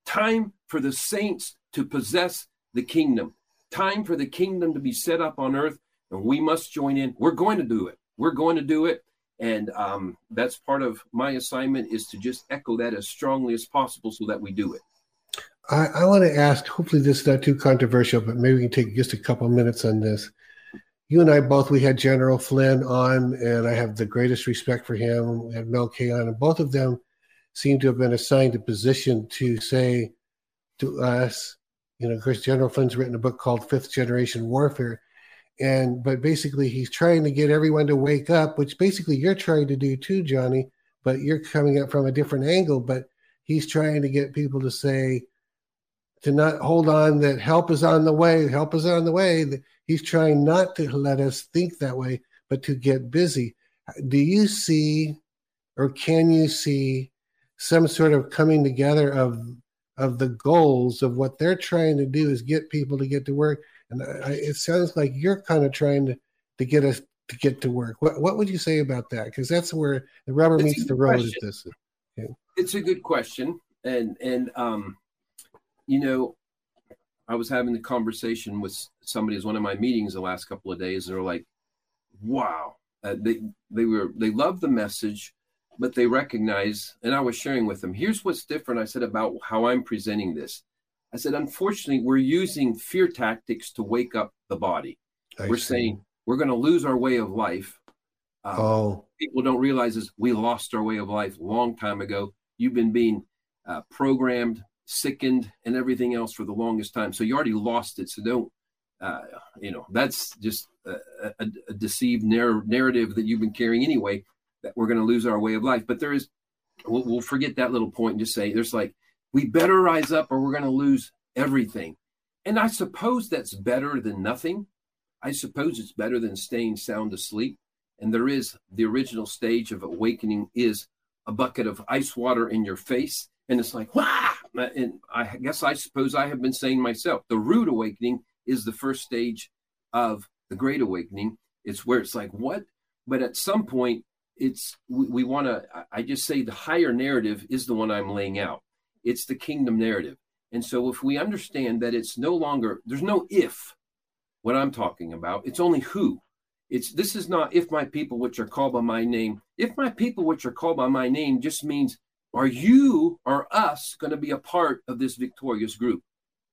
Time for the saints to possess the kingdom. Time for the kingdom to be set up on earth, and we must join in. We're going to do it. We're going to do it. And um, that's part of my assignment is to just echo that as strongly as possible so that we do it. I, I want to ask, hopefully this is not too controversial, but maybe we can take just a couple minutes on this. You and I both, we had General Flynn on, and I have the greatest respect for him. We had Mel K on, and both of them seem to have been assigned a position to say to us, you know, of course, General Flynn's written a book called Fifth Generation Warfare and but basically he's trying to get everyone to wake up which basically you're trying to do too johnny but you're coming up from a different angle but he's trying to get people to say to not hold on that help is on the way help is on the way he's trying not to let us think that way but to get busy do you see or can you see some sort of coming together of of the goals of what they're trying to do is get people to get to work and I, it sounds like you're kind of trying to, to get us to get to work. What, what would you say about that? Because that's where the rubber meets the road. Is this? Okay. It's a good question, and and um, you know, I was having the conversation with somebody as one of my meetings the last couple of days, and they're like, "Wow, uh, they they were they love the message." But they recognize, and I was sharing with them. Here's what's different. I said about how I'm presenting this I said, unfortunately, we're using fear tactics to wake up the body. I we're see. saying we're going to lose our way of life. Um, oh, people don't realize is we lost our way of life long time ago. You've been being uh, programmed, sickened, and everything else for the longest time. So you already lost it. So don't, uh, you know, that's just a, a, a deceived narr- narrative that you've been carrying anyway. That we're going to lose our way of life. But there is, we'll, we'll forget that little point and just say there's like we better rise up or we're going to lose everything. And I suppose that's better than nothing. I suppose it's better than staying sound asleep. And there is the original stage of awakening is a bucket of ice water in your face. And it's like, wow. And I guess I suppose I have been saying myself, the rude awakening is the first stage of the great awakening. It's where it's like, what? But at some point, it's we, we want to, I just say the higher narrative is the one I'm laying out. It's the kingdom narrative. And so if we understand that it's no longer, there's no if what I'm talking about, it's only who. It's this is not if my people which are called by my name. If my people which are called by my name just means are you or us going to be a part of this victorious group?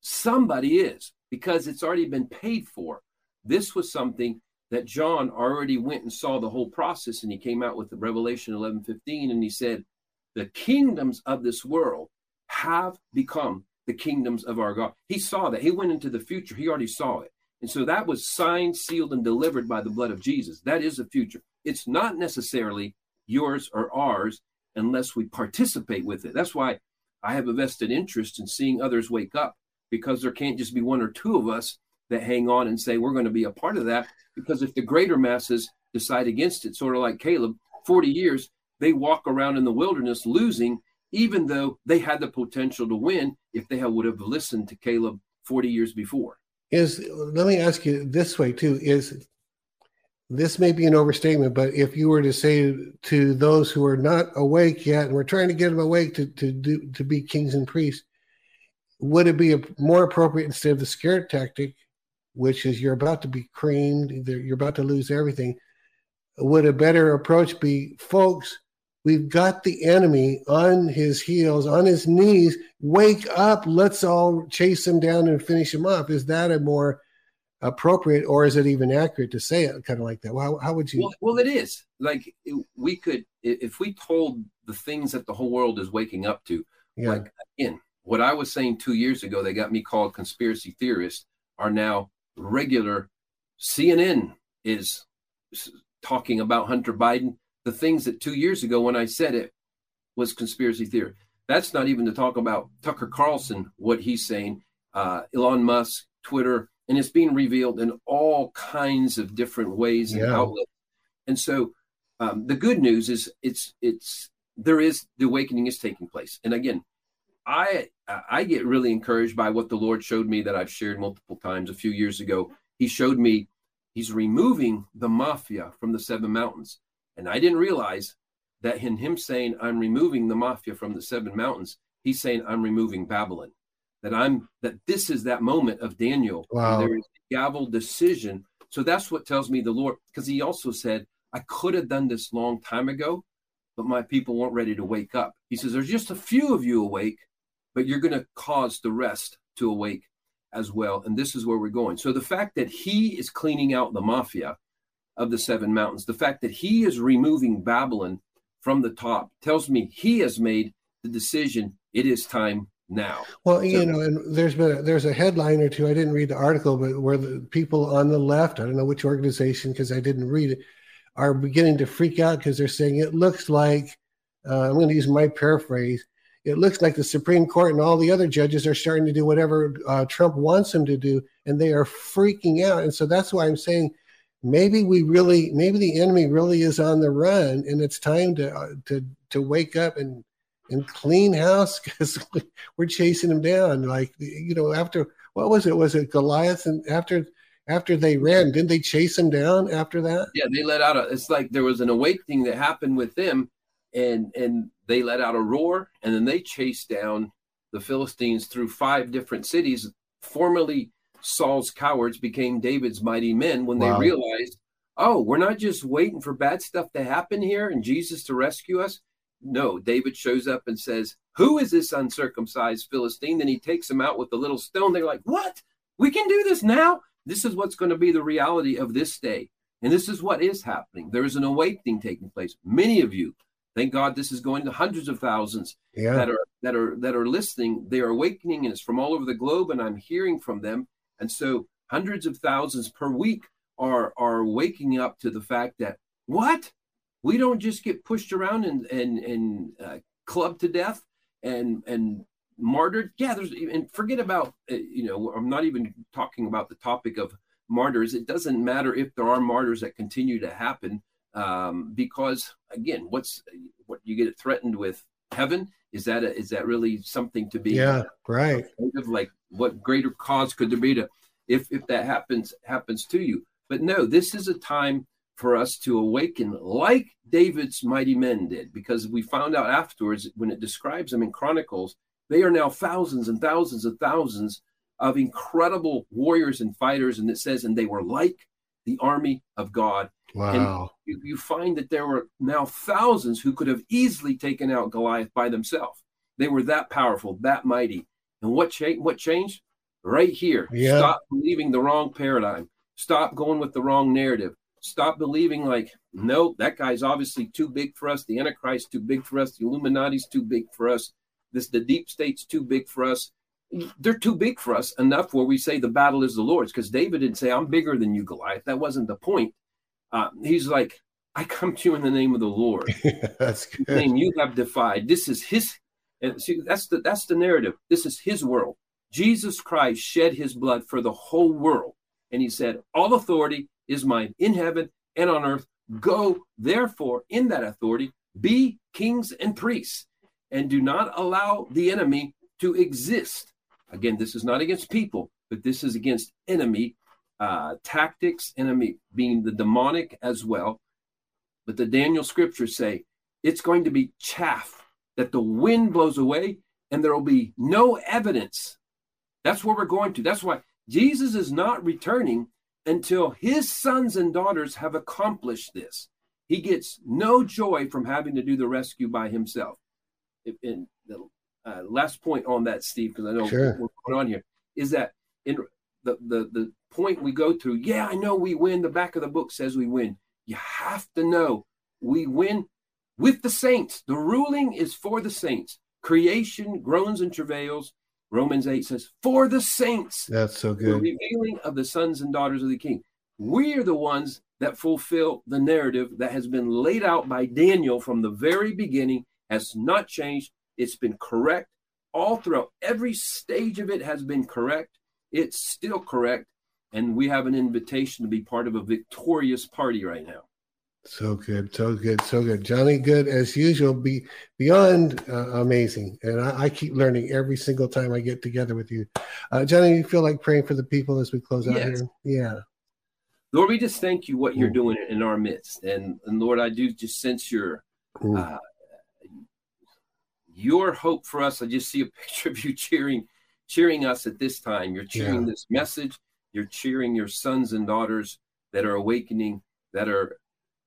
Somebody is because it's already been paid for. This was something that John already went and saw the whole process and he came out with the Revelation 11:15 and he said the kingdoms of this world have become the kingdoms of our God. He saw that. He went into the future. He already saw it. And so that was signed, sealed, and delivered by the blood of Jesus. That is the future. It's not necessarily yours or ours unless we participate with it. That's why I have a vested interest in seeing others wake up because there can't just be one or two of us that hang on and say we're going to be a part of that. Because if the greater masses decide against it, sort of like Caleb, 40 years, they walk around in the wilderness losing even though they had the potential to win if they would have listened to Caleb 40 years before. Is let me ask you this way too is this may be an overstatement, but if you were to say to those who are not awake yet, and we're trying to get them awake to, to do to be kings and priests, would it be a, more appropriate instead of the scare tactic, which is you're about to be creamed, you're about to lose everything? Would a better approach be, folks? We've got the enemy on his heels, on his knees. Wake up. Let's all chase him down and finish him off. Is that a more appropriate or is it even accurate to say it kind of like that? Well, how, how would you? Well, well, it is. Like we could, if we told the things that the whole world is waking up to, yeah. like again, what I was saying two years ago, they got me called conspiracy theorists, are now regular. CNN is talking about Hunter Biden the things that two years ago when I said it was conspiracy theory. That's not even to talk about Tucker Carlson, what he's saying, uh, Elon Musk, Twitter, and it's being revealed in all kinds of different ways and Yeah. outlets. And so, um, the good news is it's it's there is the awakening is taking place. And again, I I get really encouraged by what the Lord showed me that I've shared multiple times. A few years ago, He showed me He's removing the mafia from the seven mountains, and I didn't realize that in Him saying I'm removing the mafia from the seven mountains, He's saying I'm removing Babylon. That I'm that this is that moment of Daniel. Wow. There is a gavel decision. So that's what tells me the Lord, because He also said I could have done this long time ago, but my people weren't ready to wake up. He says, There's just a few of you awake, but you're going to cause the rest to awake as well. And this is where we're going. So the fact that he is cleaning out the mafia of the seven mountains, the fact that he is removing Babylon from the top tells me he has made the decision it is time now. Well, So- you know, and there's been a, there's a headline or two. I didn't read the article, but where the people on the left, I don't know which organization because I didn't read it, are beginning to freak out because they're saying it looks like uh, I'm going to use my paraphrase. It looks like the Supreme Court and all the other judges are starting to do whatever uh, Trump wants them to do, and they are freaking out. And so that's why I'm saying maybe we really, maybe the enemy really is on the run, and it's time to uh, to to wake up and and clean house because we're chasing him down. Like you know, after what was it? Was it Goliath? And after after they ran, didn't they chase him down after that? Yeah, they let out a. It's like there was an awakening that happened with them, and and they let out a roar, and then they chased down the Philistines through five different cities. Formerly Saul's cowards became David's mighty men when Wow. they realized, oh, we're not just waiting for bad stuff to happen here and Jesus to rescue us. No, David shows up and says, "Who is this uncircumcised Philistine?" Then he takes him out with a little stone. They're like, "What? We can do this now." This is what's going to be the reality of this day. And this is what is happening. There is an awakening taking place. Many of you, thank God this is going to hundreds of thousands Yeah, that are that are that are listening. They are awakening and it's from all over the globe, and I'm hearing from them. And so hundreds of thousands per week are are waking up to the fact that what? We don't just get pushed around and and and uh, clubbed to death and and martyred. Yeah, there's and forget about uh, you know. I'm not even talking about the topic of martyrs. It doesn't matter if there are martyrs that continue to happen, um, because again, what's what you get threatened with heaven? Is that a, is that really something to be yeah, right. of? Like, what greater cause could there be to if if that happens happens to you? But no, this is a time for us to awaken like David's mighty men did, because we found out afterwards when it describes them in Chronicles, they are now thousands and thousands and thousands of incredible warriors and fighters. And it says, and they were like the army of God. Wow. You, you find that there were now thousands who could have easily taken out Goliath by themselves. They were that powerful, that mighty. And what changed? What changed? Right here. Yeah. Stop believing the wrong paradigm. Stop going with the wrong narrative. Stop believing like, no, that guy's obviously too big for us. The Antichrist too big for us. The Illuminati's too big for us. This the deep state's too big for us. They're too big for us enough where we say the battle is the Lord's. Because David didn't say, I'm bigger than you, Goliath. That wasn't the point. Uh, he's like, I come to you in the name of the Lord That's good. name you have defied. This is his and see that's the that's the narrative. This is his world. Jesus Christ shed his blood for the whole world. And he said, All authority is mine in heaven and on earth. Go therefore in that authority, be kings and priests, and do not allow the enemy to exist. Again, this is not against people, but this is against enemy uh, tactics, enemy being the demonic as well. But the Daniel scriptures say it's going to be chaff that the wind blows away and there will be no evidence. That's where we're going to. That's why Jesus is not returning until his sons and daughters have accomplished this. He gets no joy from having to do the rescue by himself. And the uh, last point on that, Steve, because I know Sure. what's going on here, is that in the, the the point we go through, yeah, I know we win. The back of the book says we win. You have to know we win with the saints. The ruling is for the saints. Creation groans and travails. Romans 8 says, for the saints That's so good. the revealing of the sons and daughters of the king. We are the ones that fulfill the narrative that has been laid out by Daniel from the very beginning, has not changed. It's been correct all throughout. Every stage of it has been correct. It's still correct. And we have an invitation to be part of a victorious party right now. So good, so good, so good, Johnny. Good as usual. Be beyond uh, amazing, and I, I, keep learning every single time I get together with you, uh, Johnny. You feel like praying for the people as we close out yes. here? Yeah. Lord, we just thank you what you're doing in our midst, and and Lord, I do just sense your uh, your hope for us. I just see a picture of you cheering, cheering us at this time. You're cheering yeah. this message. You're cheering your sons and daughters that are awakening, that are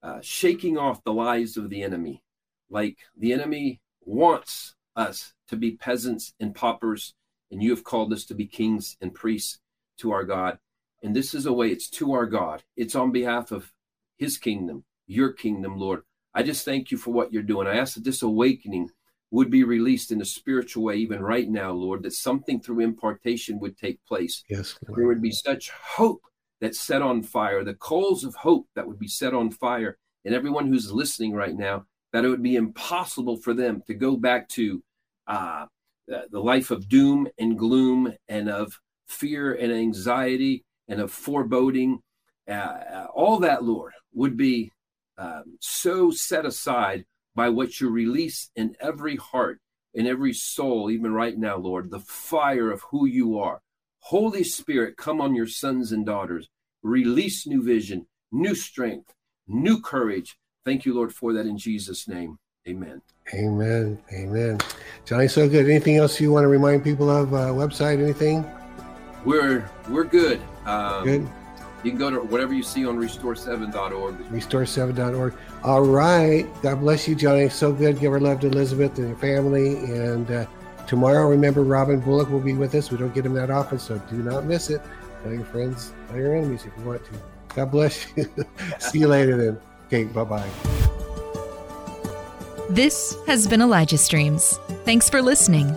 uh, shaking off the lies of the enemy. Like the enemy wants us to be peasants and paupers, and you have called us to be kings and priests to our God. And this is a way, it's to our God, it's on behalf of his kingdom, your kingdom, Lord. I just thank you for what you're doing. I ask that this awakening would be released in a spiritual way, even right now, Lord, that something through impartation would take place. Yes. Lord. There would be such hope that's set on fire, the coals of hope that would be set on fire, and everyone who's listening right now, that it would be impossible for them to go back to uh, the life of doom and gloom and of fear and anxiety and of foreboding. Uh, uh all that, Lord, would be um, so set aside by what you release in every heart, in every soul, even right now, Lord, the fire of who you are Holy Spirit, come on your sons and daughters. Release new vision, new strength, new courage. Thank you, Lord, for that in Jesus' name. Amen. Amen. Amen. Johnny, so good. Anything else you want to remind people of? Uh, website, anything? We're we're good. Um, good. You can go to whatever you see on restore7.org. Restore7.org. All right. God bless you, Johnny. So good. Give our love to Elizabeth and your family. And uh, Tomorrow, remember, Robin Bullock will be with us. We don't get him that often, so do not miss it. Tell your friends, tell your enemies if you want to. God bless you. See you later then. Okay, bye bye. This has been Elijah Streams. Thanks for listening.